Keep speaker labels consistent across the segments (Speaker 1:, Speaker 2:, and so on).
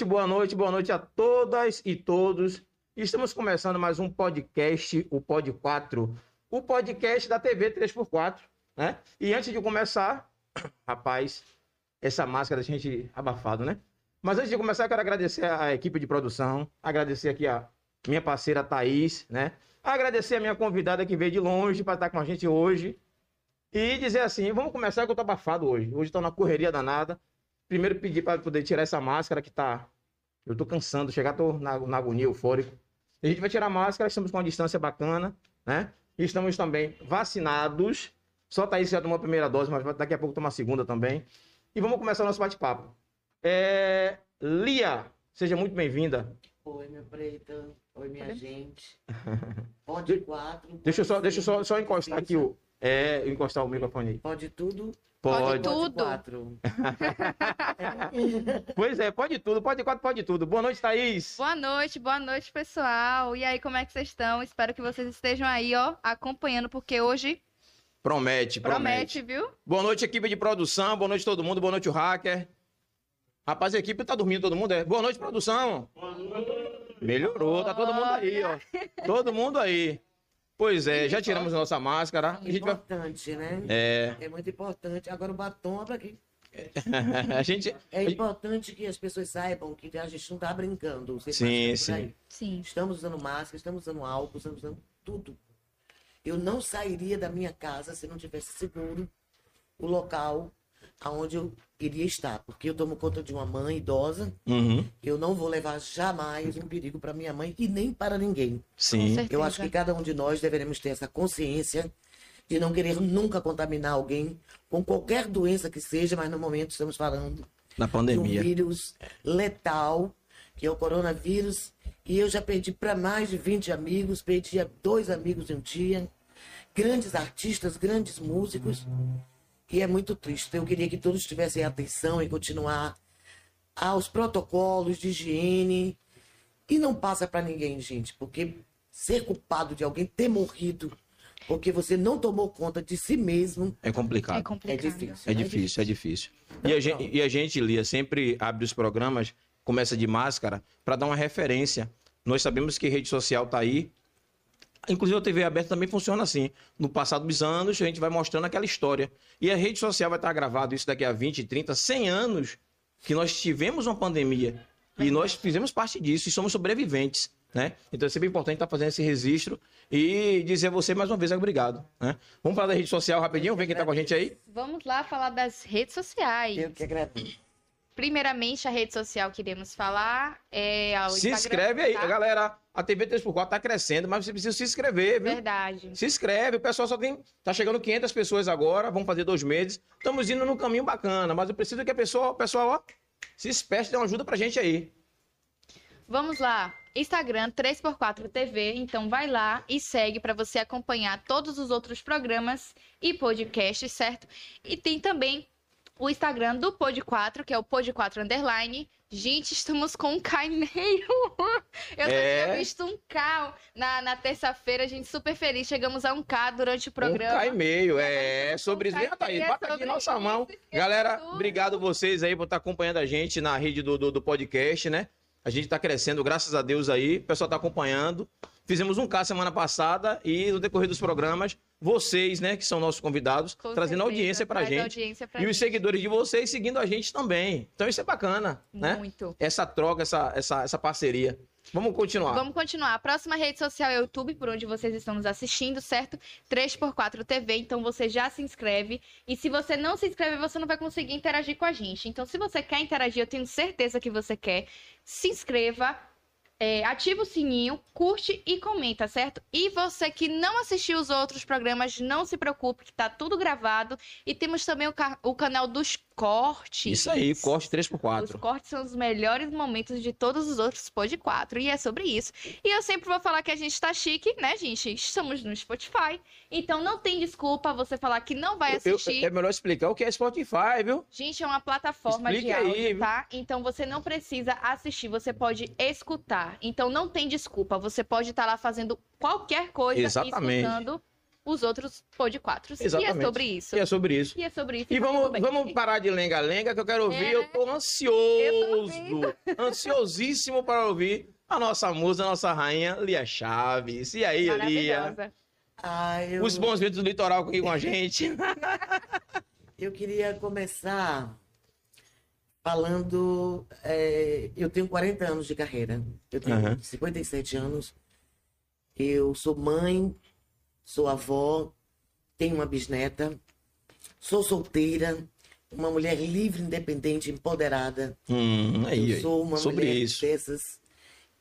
Speaker 1: Boa noite, boa noite, boa noite a todas e todos. Estamos começando mais um podcast, o Pod 4, o podcast da TV 3x4, né? E antes de começar, rapaz, essa máscara a gente abafado, né? Mas antes de começar, quero agradecer a equipe de produção, agradecer aqui a minha parceira Thaís, né? Agradecer a minha convidada que veio de longe para estar com a gente hoje. E dizer assim, vamos começar que eu tô abafado hoje. Hoje tô na correria danada. Primeiro pedir para poder tirar essa máscara que tá... Eu tô cansando, chegar, tô na, na agonia, eufórico. A gente vai tirar a máscara, estamos com uma distância bacana, né? Estamos também vacinados. Só Thaís já tomou a primeira dose, mas daqui a pouco toma a segunda também. E vamos começar o nosso bate-papo. É... Lia, seja muito bem-vinda.
Speaker 2: Oi, minha preta. Oi, minha gente. Pode quatro.
Speaker 1: Deixa eu só, deixa eu só, só encostar aqui o. É, encostar o microfone aí.
Speaker 2: Pode tudo.
Speaker 1: Pode.
Speaker 3: tudo.
Speaker 2: quatro.
Speaker 1: Pois é, pode tudo, pode quatro, pode tudo. Boa noite, Thaís.
Speaker 3: Boa noite, boa noite, pessoal. E aí, como é que vocês estão? Espero que vocês estejam aí, ó, acompanhando, porque hoje
Speaker 1: Promete, promete.
Speaker 3: promete, viu?
Speaker 1: Boa noite, equipe de produção. Boa noite, todo mundo. Boa noite, o hacker. Rapaz, a equipe tá dormindo, todo mundo é. Boa noite, produção. Melhorou, tá todo mundo aí, ó. Todo mundo aí. Pois é, já tiramos a nossa máscara.
Speaker 2: É importante, né?
Speaker 1: É,
Speaker 2: É muito importante. Agora o batom, pra quê?
Speaker 1: a gente.
Speaker 2: É importante que as pessoas saibam que a gente não tá brincando. Você
Speaker 1: Sim, sim.
Speaker 3: Sim.
Speaker 2: Estamos usando máscara, estamos usando álcool, estamos usando tudo. Eu não sairia da minha casa se não tivesse seguro o local aonde eu iria estar. Porque eu tomo conta de uma mãe idosa.
Speaker 1: Uhum,
Speaker 2: Eu não vou levar jamais um perigo para minha mãe e nem para ninguém.
Speaker 1: Sim.
Speaker 2: Eu acho que cada um de nós deveremos ter essa consciência de não querer nunca contaminar alguém com qualquer doença que seja, mas no momento estamos falando
Speaker 1: Na
Speaker 2: de um
Speaker 1: pandemia.
Speaker 2: vírus letal, que é o coronavírus, e eu já perdi para mais de 20 amigos, perdi a dois amigos em um dia, grandes artistas, grandes músicos, e é muito triste. Eu queria que todos tivessem atenção e continuar aos protocolos de higiene, e não passa para ninguém, gente, porque ser culpado de alguém ter morrido porque você não tomou conta de si mesmo
Speaker 1: É complicado.
Speaker 3: É complicado.
Speaker 2: é difícil.
Speaker 1: É difícil, é difícil. E a gente, e a gente, Lia, sempre abre os programas, começa de máscara, para dar uma referência. Nós sabemos que rede social tá aí. Inclusive a TV aberta também funciona assim. No passado dos anos, a gente vai mostrando aquela história. E a rede social vai estar gravado isso daqui a 20, 30, 100 anos que nós tivemos uma pandemia. E nós fizemos parte disso e somos sobreviventes. Né? Então é sempre importante estar fazendo esse registro e dizer a você mais uma vez obrigado. Né? Vamos falar da rede social rapidinho, ver quem está com a gente aí.
Speaker 3: Vamos lá falar das redes sociais.
Speaker 2: Eu que agradeço.
Speaker 3: Primeiramente, a rede social que iremos falar é o
Speaker 1: Se
Speaker 3: Instagram,
Speaker 1: inscreve aí,
Speaker 3: tá?
Speaker 1: galera. A TV 3x4 tá crescendo, mas você precisa se inscrever, viu?
Speaker 3: Verdade.
Speaker 1: Se inscreve, o pessoal só tem. Tá chegando 500 pessoas agora, vamos fazer dois meses. Estamos indo num caminho bacana, mas eu preciso que a pessoa, o pessoal, ó, se espeste, dê uma ajuda pra gente aí.
Speaker 3: Vamos lá. Instagram 3x4 TV, então vai lá e segue para você acompanhar todos os outros programas e podcasts, certo? E tem também o Instagram do Pod 4, que é o Pod 4 Underline. Gente, estamos com um K e meio. Eu
Speaker 1: É.
Speaker 3: tinha visto um K na, na terça-feira, a gente super feliz. Chegamos a um K durante o programa.
Speaker 1: Um K e meio, é,
Speaker 3: Um
Speaker 1: sobre isso. Vem, Thaís, bota aqui nossa
Speaker 3: isso,
Speaker 1: mão. Galera,
Speaker 3: tudo.
Speaker 1: obrigado vocês aí por estar acompanhando a gente na rede do, do, do podcast, né? A gente tá crescendo, graças a Deus aí. O pessoal tá acompanhando. Fizemos um K semana passada e no decorrer dos programas, vocês, né, que são nossos convidados,
Speaker 3: Com
Speaker 1: trazendo
Speaker 3: certeza,
Speaker 1: audiência pra
Speaker 3: traz
Speaker 1: gente.
Speaker 3: audiência pra
Speaker 1: E os
Speaker 3: gente.
Speaker 1: seguidores de vocês seguindo a gente também. Então isso é bacana, né?
Speaker 3: Muito.
Speaker 1: Essa troca, essa, essa, essa parceria. Vamos continuar.
Speaker 3: Vamos continuar. A próxima rede social é o YouTube, por onde vocês estão nos assistindo, certo? 3x4 TV, então você já se inscreve. E se você não se inscreve, você não vai conseguir interagir com a gente. Então, se você quer interagir, eu tenho certeza que você quer, se inscreva. É, ativa o sininho, curte e comenta, certo? E você que não assistiu os outros programas, não se preocupe, que tá tudo gravado. E temos também o, o canal dos cortes.
Speaker 1: Isso aí, corte
Speaker 3: Os
Speaker 1: 3x4.
Speaker 3: cortes são os melhores momentos de todos os outros Pod 4. E é sobre isso. E eu sempre vou falar que a gente tá chique, né, gente? Estamos no Spotify. Então não tem desculpa você falar que não vai
Speaker 1: Eu- eu-
Speaker 3: assistir.
Speaker 1: é melhor explicar o que é Spotify, viu?
Speaker 3: Gente, é uma plataforma de
Speaker 1: aí,
Speaker 3: áudio,
Speaker 1: viu?
Speaker 3: tá? Então você não precisa assistir, você pode escutar. Então não tem desculpa. Você pode estar lá fazendo qualquer coisa
Speaker 1: Exatamente.
Speaker 3: e escutando os outros pod 4. E é
Speaker 1: Exatamente.
Speaker 3: sobre isso.
Speaker 1: E é sobre isso.
Speaker 3: E é sobre isso.
Speaker 1: E
Speaker 3: tá
Speaker 1: vamos, vamos parar de lenga-lenga, que eu quero ouvir.
Speaker 3: É.
Speaker 1: Eu tô ansioso,
Speaker 3: Eu
Speaker 1: ansiosíssimo para ouvir a nossa musa, a nossa rainha, Lia Chaves. E aí, Lia?
Speaker 3: Maravilhosa.
Speaker 2: Ah, eu,
Speaker 1: Os bons ventos do litoral aqui com a gente.
Speaker 2: eu queria começar falando. é, eu tenho 40 anos de carreira. Eu tenho
Speaker 1: Aham.
Speaker 2: 57 anos. Eu sou mãe, sou avó, tenho uma bisneta, sou solteira, uma mulher livre, independente, empoderada.
Speaker 1: Hum, aí,
Speaker 2: eu sou uma
Speaker 1: sobre
Speaker 2: mulher
Speaker 1: isso.
Speaker 2: dessas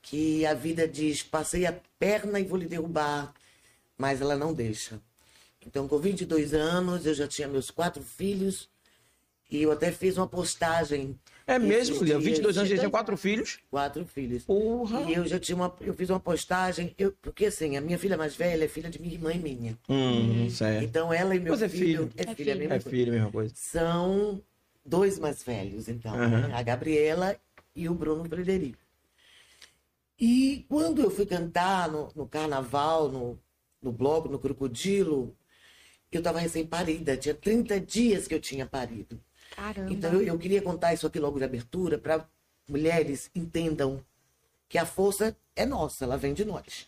Speaker 2: que a vida diz, passei a perna e vou lhe derrubar, mas ela não deixa. Então, com 22 anos, eu já tinha meus quatro filhos e eu até fiz uma postagem,
Speaker 1: É mesmo, Lia.
Speaker 2: dias,
Speaker 1: 22 anos, já tinha
Speaker 3: 22
Speaker 1: quatro filhos.
Speaker 2: quatro filhos.
Speaker 1: Porra.
Speaker 2: E eu já tinha uma, eu fiz uma postagem, eu, porque assim, a minha filha mais velha é filha de minha irmã e minha.
Speaker 1: Hum, certo.
Speaker 2: Então ela e meu
Speaker 1: Mas é
Speaker 2: filho,
Speaker 1: filho.
Speaker 2: é,
Speaker 3: É
Speaker 2: filha,
Speaker 3: filho.
Speaker 1: É
Speaker 2: coisa.
Speaker 1: filho, mesma coisa.
Speaker 2: são dois mais velhos, então,
Speaker 1: Aham.
Speaker 2: né? a Gabriela e o Bruno Frederico. E quando eu fui cantar no, no carnaval, no, no bloco, no Crocodilo, eu estava recém-parida, tinha 30 dias que eu tinha parido.
Speaker 3: Caramba.
Speaker 2: Então eu, eu queria contar isso aqui logo de abertura para mulheres entendam que a força é nossa, ela vem de nós.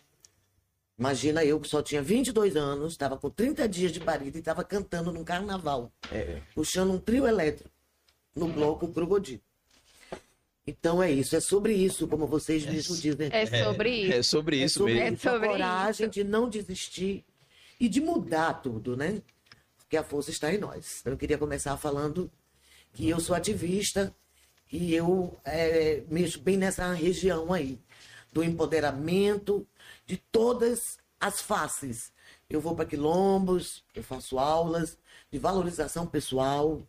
Speaker 2: Imagina eu que só tinha 22 anos, estava com 30 dias de parido e estava cantando num carnaval
Speaker 1: É.
Speaker 2: puxando um trio elétrico no bloco Crocodilo. Então é isso, é sobre isso, como vocês mesmos dizem.
Speaker 3: É sobre isso.
Speaker 1: É sobre
Speaker 2: É
Speaker 1: isso
Speaker 2: sobre
Speaker 1: mesmo.
Speaker 2: isso, a
Speaker 3: sobre
Speaker 2: coragem
Speaker 3: isso.
Speaker 2: de não desistir e de mudar tudo, né? Porque a força está em nós. Então, Eu queria começar falando que eu sou ativista e eu é, mexo bem nessa região aí, do empoderamento de todas as faces. Eu vou para quilombos, eu faço aulas de valorização pessoal,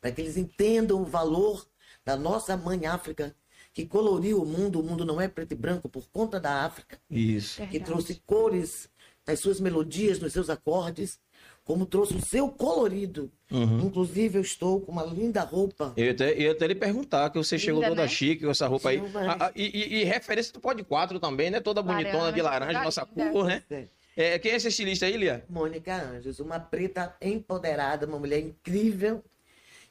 Speaker 2: para que eles entendam o valor da nossa mãe África, que coloriu o mundo. O mundo não é preto e branco por conta da África
Speaker 1: Isso.
Speaker 2: que
Speaker 3: Verdade.
Speaker 2: trouxe cores nas suas melodias, nos seus acordes, como trouxe o seu colorido.
Speaker 1: Uhum.
Speaker 2: Inclusive, eu estou com uma linda roupa.
Speaker 1: Eu ia até, ia até lhe perguntar, que você chegou
Speaker 3: Linda,
Speaker 1: toda
Speaker 3: né?
Speaker 1: chique com essa roupa aí.
Speaker 2: Demais.
Speaker 1: Ah, ah, e, e- referência do Pod 4 também, né? Toda bonitona de
Speaker 3: Laranja,
Speaker 1: laranja, nossa
Speaker 3: linda.
Speaker 1: cor, né?
Speaker 2: É,
Speaker 1: É, quem é esse estilista aí, Lia?
Speaker 2: Mônica Anjos, uma preta empoderada, uma mulher incrível,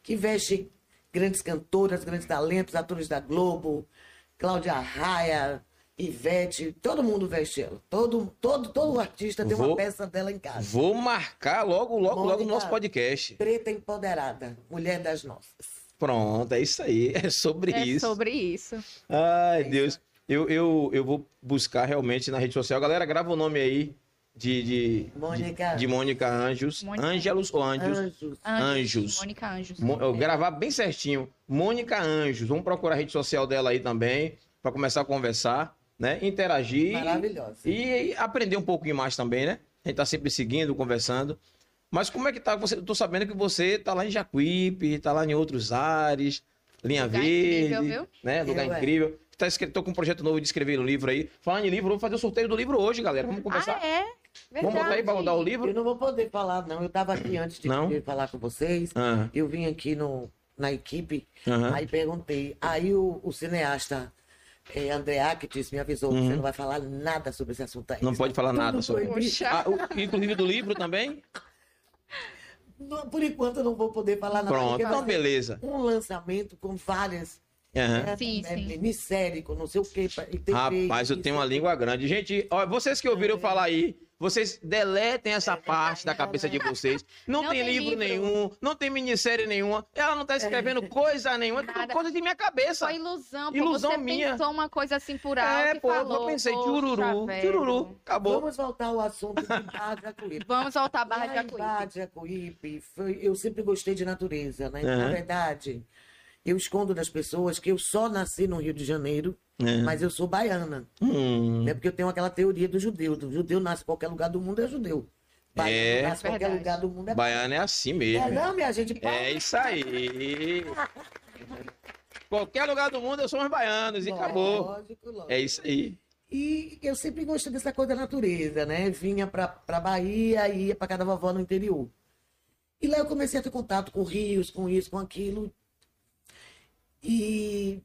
Speaker 2: que veste grandes cantoras, grandes talentos, atores da Globo, Cláudia Raia, Ivete, todo mundo veste ela. Todo, todo, todo artista tem
Speaker 1: Vou-
Speaker 2: uma peça dela em casa.
Speaker 1: Vou marcar logo, logo, logo no
Speaker 2: Mônica.
Speaker 1: nosso podcast.
Speaker 2: Preta empoderada, mulher das nossas.
Speaker 1: Pronto, é isso aí. É sobre
Speaker 3: É
Speaker 1: isso.
Speaker 3: sobre isso.
Speaker 1: Ai, Deus. Eu, eu, eu vou buscar realmente na rede social. Galera, grava o nome aí de, de,
Speaker 2: Mônica.
Speaker 1: de, de Mônica Anjos.
Speaker 3: Mônica.
Speaker 1: Ângelos ou Anjos?
Speaker 2: Anjos.
Speaker 1: Anjos.
Speaker 3: Mônica Anjos.
Speaker 1: Mo- eu gravar bem certinho. Mônica Anjos. Vamos procurar a rede social dela aí também, para começar a conversar, né? Interagir.
Speaker 2: Maravilhosa.
Speaker 1: E aprender um pouquinho mais também, né? A gente tá sempre seguindo, conversando. Mas como é que tá? Você, eu tô sabendo que você tá lá em Jacuípe, tá lá em outros ares, Linha
Speaker 3: Lugar
Speaker 1: Verde,
Speaker 3: incrível, viu?
Speaker 1: né? Lugar
Speaker 2: Eu, é.
Speaker 1: incrível. Tá escre... Tô com um projeto novo de escrever um livro aí. Falando em livro, vamos fazer o sorteio do livro hoje, galera. Vamos conversar.
Speaker 3: Ah, é? Verdade.
Speaker 1: vamos botar aí pra rodar o
Speaker 2: Eu
Speaker 1: livro?
Speaker 2: não vou poder falar, não. Eu estava aqui antes de,
Speaker 1: Não?
Speaker 2: falar com vocês.
Speaker 1: Ah,
Speaker 2: Eu vim aqui no, na equipe, aí perguntei. Aí o, o cineasta é, André Actis me avisou: você não vai falar nada sobre esse assunto aí.
Speaker 1: Uhum. Não pode falar nada sobre. Ah, o- inclusive do livro também?
Speaker 2: Não, Por enquanto eu não vou poder falar nada.
Speaker 1: Pronto, então beleza.
Speaker 2: Um lançamento com várias.
Speaker 3: Sim,
Speaker 2: é,
Speaker 3: sim.
Speaker 2: Minissérie, com não sei o e TV,
Speaker 1: Rapaz, eu
Speaker 2: isso,
Speaker 1: tenho uma língua grande. Gente, ó, vocês que ouviram eu falar aí, vocês deletem essa parte da cabeça de vocês. Não,
Speaker 3: Não
Speaker 1: tem,
Speaker 3: tem
Speaker 1: livro,
Speaker 3: livro.
Speaker 1: nenhum, não tem minissérie nenhuma. Ela não tá escrevendo coisa nenhuma, é tudo
Speaker 3: Nada.
Speaker 1: coisa de minha cabeça.
Speaker 3: Foi ilusão, pô.
Speaker 1: Ilusão
Speaker 3: você
Speaker 1: minha.
Speaker 3: pensou uma coisa assim por alto
Speaker 1: É, pô,
Speaker 3: falou.
Speaker 1: eu pensei, tchururu, tchururu, acabou.
Speaker 2: Vamos voltar ao assunto de Barra de Jacuípe.
Speaker 3: Vamos voltar à Barra de
Speaker 2: em
Speaker 3: Jacuípe.
Speaker 2: Barra de Jacuípe, foi- eu sempre gostei de natureza, né? Na
Speaker 1: Aham.
Speaker 2: verdade, eu escondo das pessoas que eu só nasci no Rio de Janeiro,
Speaker 1: É.
Speaker 2: mas eu sou baiana.
Speaker 1: Hum,
Speaker 2: Né? Porque eu tenho aquela teoria do judeu. Do judeu nasce em qualquer lugar do mundo, é judeu. Baiano
Speaker 1: É.
Speaker 2: nasce em qualquer lugar do mundo, é
Speaker 1: Baiana é assim
Speaker 2: É,
Speaker 1: mesmo.
Speaker 2: não, minha gente.
Speaker 1: É isso aí. Qualquer lugar do mundo, eu somos baianos e acabou.
Speaker 2: Lógico, lógico.
Speaker 1: É isso aí.
Speaker 2: E eu sempre gostei dessa coisa da natureza, né? Vinha pra, pra Bahia e ia pra casa da vovó no interior. E lá eu comecei a ter contato com rios, com isso, com aquilo. E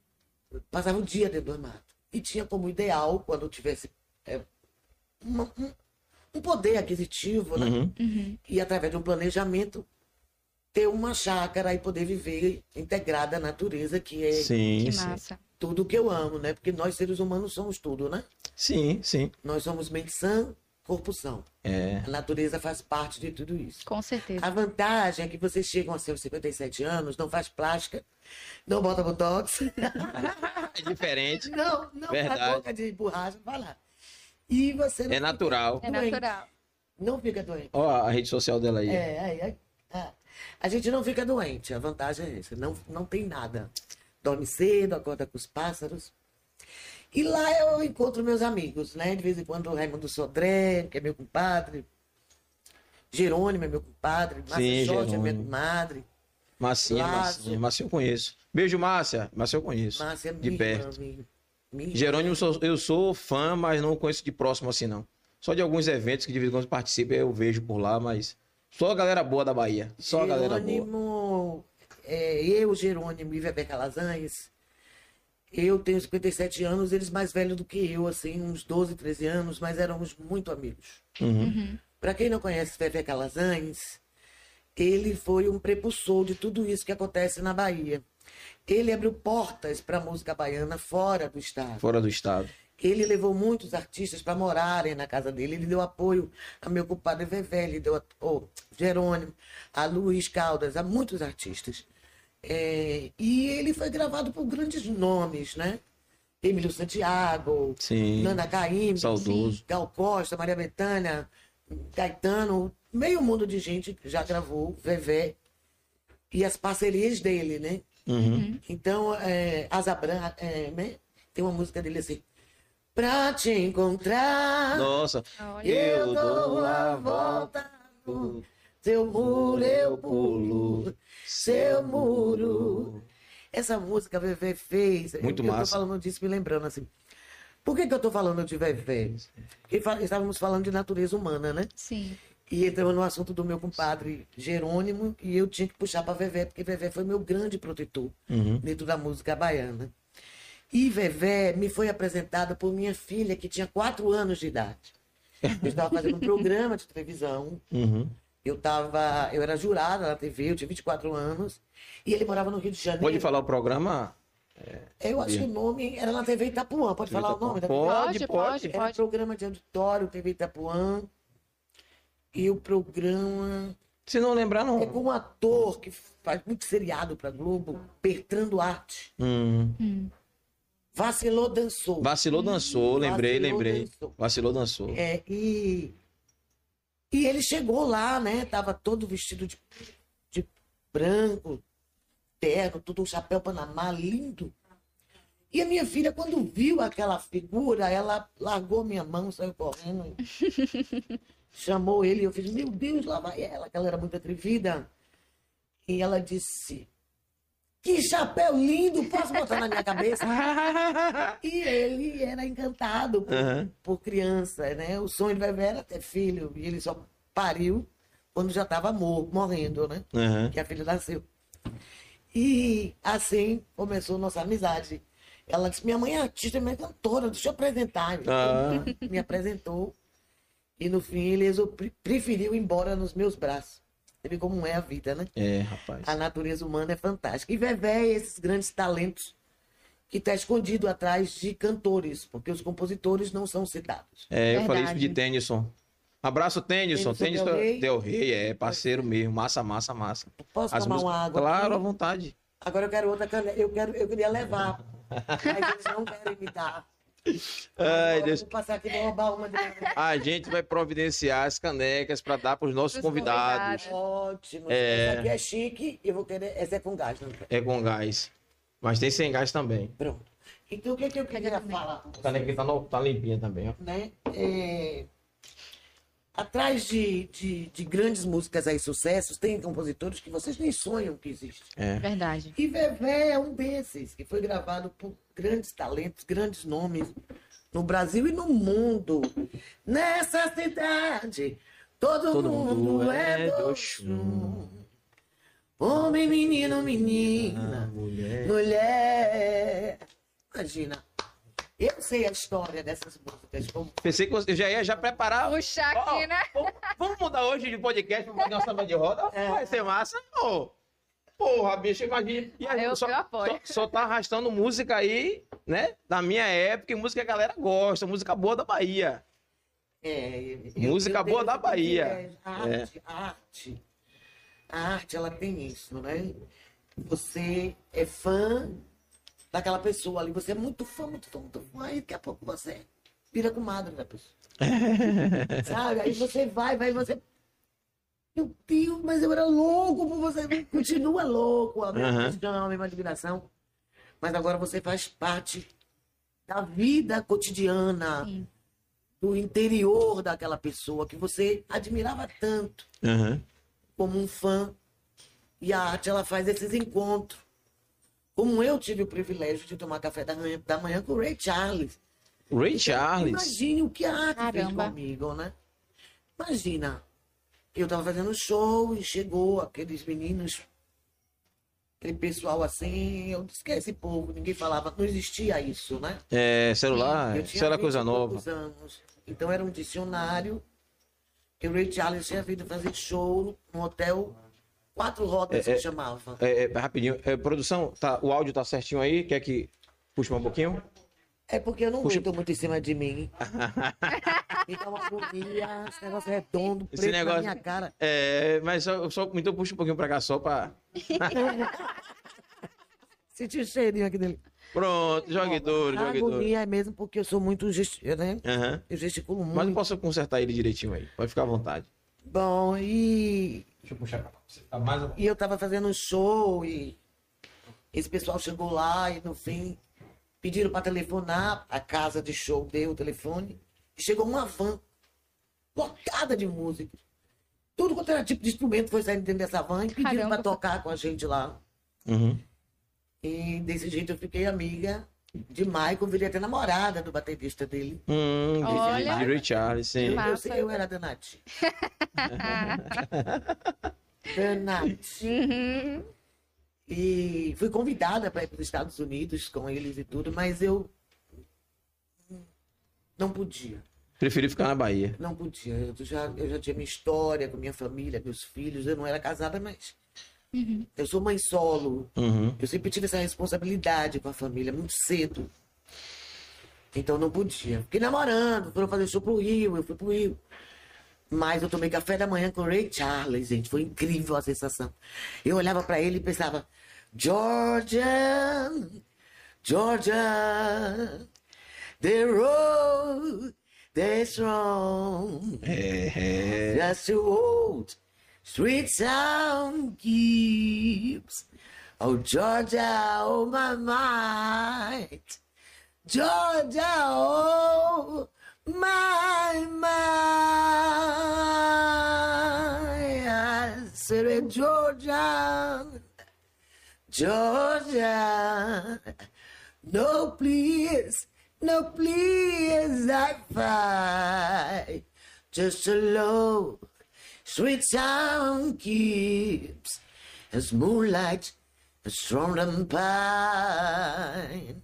Speaker 2: passava o dia dentro do mato. E tinha como ideal, quando eu tivesse é, uma- um, um poder aquisitivo, né?
Speaker 1: Uhum.
Speaker 3: Uhum.
Speaker 2: E através de um planejamento ter uma chácara e poder viver integrada à natureza, que é
Speaker 1: Sim,
Speaker 3: Que
Speaker 1: sim.
Speaker 3: massa.
Speaker 2: tudo que eu amo, né? Porque nós seres humanos somos tudo, né?
Speaker 1: Sim, sim.
Speaker 2: Nós somos mente sã, corpo são.
Speaker 1: É.
Speaker 2: A natureza faz parte de tudo isso.
Speaker 3: Com certeza.
Speaker 2: A vantagem é que vocês chegam a seus 57 anos, não faz plástica, não bota botox,
Speaker 1: É diferente.
Speaker 2: não, não
Speaker 1: Verdade.
Speaker 2: faz boca de borracha, vai lá. E você não
Speaker 1: É natural.
Speaker 3: É
Speaker 2: doente.
Speaker 3: natural.
Speaker 2: Não fica doente.
Speaker 1: Ó, a rede social dela aí.
Speaker 2: É, é, é, é. A gente não fica doente, a vantagem é essa, não, não tem nada. Dorme cedo, acorda com os pássaros. E lá eu encontro meus amigos, né? De vez em quando o Raimundo Sodré, que é meu compadre. Jerônimo é meu compadre. Márcia
Speaker 1: Sim,
Speaker 2: Jorge é minha
Speaker 1: Jerônimo.
Speaker 2: comadre. Lazo.
Speaker 1: Massinha. Massinha eu conheço. Beijo, Márcia. Márcia eu conheço.
Speaker 2: Márcia é
Speaker 1: de
Speaker 2: minha
Speaker 1: perto.
Speaker 2: minha- minha.
Speaker 1: Jerônimo, eu sou, eu sou fã, mas não conheço de próximo assim, não. Só de alguns eventos que de vez em quando participo, eu vejo por lá, mas só a galera boa da Bahia. Só a galera boa.
Speaker 2: Jerônimo, é, eu, Jerônimo e Weber Calazans, eu tenho 57 anos, eles mais velhos do que eu, assim, uns 12, 13 anos, mas éramos muito amigos.
Speaker 1: Uhum.
Speaker 2: Para quem não conhece Weber Calazans, ele foi um prepulsor de tudo isso que acontece na Bahia. Ele abriu portas para a música baiana fora do estado.
Speaker 1: Fora do estado.
Speaker 2: Ele levou muitos artistas para morarem na casa dele. Ele deu apoio a meu compadre Vevé, ele deu a, oh, Jerônimo, a Luiz Caldas, a muitos artistas. É, e ele foi gravado por grandes nomes, né? Emílio Santiago,
Speaker 1: Sim.
Speaker 2: Nana Caymmi. Gal Costa, Maria Bethânia, Caetano, meio mundo de gente já gravou, Vevé, e as parcerias dele, né?
Speaker 1: Uhum.
Speaker 2: Então, é, Asa Branca, é, né? tem uma música dele assim. Pra te encontrar,
Speaker 1: Nossa.
Speaker 2: Eu dou a volta seu muro, eu pulo, seu muro. Essa música a Vevé fez.
Speaker 1: Muito
Speaker 2: eu, Eu
Speaker 1: massa.
Speaker 2: tô falando disso, me lembrando assim. Por que, que eu tô falando de Vevé? Porque estávamos falando de natureza humana, né?
Speaker 3: Sim.
Speaker 2: E entramos no assunto do meu compadre Jerônimo, e eu tinha que puxar para Vevé, porque Vevé foi meu grande protetor
Speaker 1: Uhum.
Speaker 2: dentro da música baiana. E Vevé me foi apresentada por minha filha, que tinha quatro anos de idade. Eu estava fazendo um programa de televisão,
Speaker 1: Uhum.
Speaker 2: eu, tava, eu era jurada na TV, eu tinha 24 anos, e ele morava no Rio de Janeiro.
Speaker 1: Pode falar o programa?
Speaker 2: Eu acho que o nome era na TV Itapuã, pode falar o nome da TV?
Speaker 1: Pode,
Speaker 3: Pode,
Speaker 1: pode.
Speaker 3: pode.
Speaker 2: Era programa de auditório, TV Itapuã. E o programa
Speaker 1: Se não lembrar,
Speaker 2: é
Speaker 1: não.
Speaker 2: com um ator que faz muito seriado pra Globo, Bertrand Duarte.
Speaker 1: Hum.
Speaker 3: Hum.
Speaker 2: Vacilou, dançou.
Speaker 1: Vacilou, dançou. Lembrei,
Speaker 2: Vacilou,
Speaker 1: lembrei.
Speaker 2: dançou.
Speaker 1: Vacilou, dançou.
Speaker 2: É, e, e ele chegou lá, né? Tava todo vestido de, de branco, terno, tudo um chapéu panamá, lindo. E a minha filha, quando viu aquela figura, ela largou minha mão, saiu correndo. chamou ele e eu fiz, meu Deus, lá vai ela, que ela era muito atrevida. E ela disse, que chapéu lindo, posso botar na minha cabeça? E ele era encantado por,
Speaker 1: Aham.
Speaker 2: por criança, né? O sonho de Vevé era ter filho. E ele só pariu quando já estava morrendo, né?
Speaker 1: Aham.
Speaker 2: Que a filha nasceu. E assim começou nossa amizade. Ela disse, minha mãe é artista, minha cantora, deixa eu apresentar.
Speaker 1: Ah.
Speaker 2: Me apresentou. E no fim ele preferiu ir embora nos meus braços. Você vê como é a vida, né?
Speaker 1: É, rapaz.
Speaker 2: A natureza humana é fantástica. E Vevé é esses grandes talentos que está escondido atrás de cantores, porque os compositores não são citados.
Speaker 1: É, eu falei isso de Tennyson. Abraço, Tennyson.
Speaker 2: Tennyson
Speaker 1: Tennyson
Speaker 2: Del Rey.
Speaker 1: Del Rey, é parceiro mesmo. Massa, massa, massa.
Speaker 2: Posso
Speaker 1: As
Speaker 2: tomar
Speaker 1: músicas-
Speaker 2: uma água?
Speaker 1: Claro, à vontade.
Speaker 2: Agora eu quero outra caneta. Eu, quero, eu queria levar. Mas eles não querem me dar.
Speaker 1: Ai, Deus.
Speaker 2: eu Vou passar aqui e vou roubar uma.
Speaker 1: A gente vai providenciar as canecas para dar para os nossos convidados.
Speaker 2: Ótimo.
Speaker 1: É.
Speaker 2: Essa aqui é chique. Eu vou querer. Essa é com gás, não.
Speaker 1: É com gás. Mas tem sem gás também.
Speaker 2: Pronto. Então o que, que eu queria falar?
Speaker 1: A caneca tá, no- tá limpinha também, ó.
Speaker 2: né? É, Atrás de, de, de grandes músicas aí, sucessos, tem compositores que vocês nem sonham que existem.
Speaker 1: É.
Speaker 3: Verdade.
Speaker 2: E Vevé é um desses, que foi gravado por grandes talentos, grandes nomes no Brasil e no mundo. Nessa cidade, todo,
Speaker 1: Todo
Speaker 2: mundo,
Speaker 1: mundo
Speaker 2: é
Speaker 1: é
Speaker 2: do chum. Homem, menino, menina,
Speaker 1: mulher.
Speaker 2: mulher. Imagina. Eu sei a história dessas músicas. Como...
Speaker 1: Pensei que você já ia já preparar.
Speaker 3: Puxar aqui, né?
Speaker 1: vamos- Vamos mudar hoje de podcast pra fazer uma samba de roda?
Speaker 2: É.
Speaker 1: Vai ser massa, ô. Porra, bicho, imagina. E aí,
Speaker 3: Eu-
Speaker 1: só,
Speaker 3: eu apoio.
Speaker 1: Só, só tá arrastando música aí, né? Da minha época, e música que a galera gosta, música boa da Bahia.
Speaker 2: É,
Speaker 1: Música boa
Speaker 2: tenho
Speaker 1: da Bahia.
Speaker 2: A arte, a arte, a arte, ela tem isso, né? Você é fã daquela pessoa ali, você é muito fã, muito fã, muito fã, aí daqui a pouco você vira comadre da pessoa. Sabe? Aí você vai, vai, você. Meu Deus, mas eu era louco por você. Continua louco, a mesma paixão, a mesma admiração. Mas agora você faz parte da vida cotidiana,
Speaker 3: Sim.
Speaker 2: do interior daquela pessoa que você admirava tanto
Speaker 1: Aham.
Speaker 2: como um fã. E a arte, ela faz esses encontros. Como eu tive o privilégio de tomar café da manhã, da manhã com o Ray Charles.
Speaker 1: Ray Charles.
Speaker 2: Imagine o que a arte fez
Speaker 3: Caramba.
Speaker 2: comigo, né? Imagina, eu tava fazendo show e chegou aqueles meninos, aquele pessoal assim, eu disse que esse povo, ninguém falava, não existia isso, né?
Speaker 1: É, celular, isso era
Speaker 2: 20
Speaker 1: coisa
Speaker 2: e
Speaker 1: nova.
Speaker 2: anos. Então era um dicionário que o Ray Charles tinha vindo fazer show no hotel Quatro Rodas,
Speaker 1: É, é.
Speaker 2: que chamava.
Speaker 1: É, é, rapidinho, é, produção, tá, o áudio tá certinho aí? Quer que puxe mais um pouquinho?
Speaker 2: É porque eu não
Speaker 1: Puxa.
Speaker 2: aguento muito em cima de mim. Dá uma agonia, esse negócio redondo,
Speaker 1: Esse
Speaker 2: preto
Speaker 1: negócio-
Speaker 2: na minha cara.
Speaker 1: É, mas só, só então puxa um pouquinho pra cá só pra.
Speaker 2: Senti o cheirinho aqui dele.
Speaker 1: Pronto, jogue duro, jogue duro.
Speaker 2: agonia é mesmo porque eu sou muito gest... né?
Speaker 1: Aham.
Speaker 2: Eu gesticulo
Speaker 1: Mas eu
Speaker 2: muito.
Speaker 1: posso consertar ele direitinho aí. Pode ficar à vontade.
Speaker 2: Bom, e...
Speaker 1: Deixa eu puxar pra. Você tá mais.
Speaker 2: e eu tava fazendo um show e esse pessoal chegou lá e no fim pediram para telefonar. A casa de show deu o telefone. E chegou uma van lotada de músicos. Tudo quanto era tipo de instrumento foi saindo dentro dessa van e pediram
Speaker 3: Caramba.
Speaker 2: para tocar com a gente lá.
Speaker 1: Uhum.
Speaker 2: E desse jeito eu fiquei amiga de Michael, virei até namorada do baterista dele.
Speaker 1: Hum, de-
Speaker 3: Olha.
Speaker 1: de Ray Charles, sim.
Speaker 2: Eu, eu, eu era Danati. Danati.
Speaker 3: Uhum.
Speaker 2: E fui convidada para ir para os Estados Unidos com eles e tudo, mas eu não podia.
Speaker 1: Preferi ficar na Bahia.
Speaker 2: Não podia. Eu já, eu já tinha minha história com minha família, meus filhos. Eu não era casada, mas eu sou mãe solo.
Speaker 1: Uhum.
Speaker 2: Eu sempre tive essa responsabilidade com a família muito cedo. Então não podia. Fiquei namorando, foram fazer show pro Rio, eu fui pro Rio. Mas eu tomei café da manhã com o Ray Charles, gente. Foi incrível a sensação. Eu olhava pra ele e pensava, Georgia, Georgia, the road that's wrong.
Speaker 1: É, é.
Speaker 2: Just to old street sound keeps. Oh, Georgia, oh, my mind. Georgia, oh, my mind. I said, Georgia, Georgia. No, please, no, please, I fight. Just a low, sweet sound keeps as moonlight strong and pine.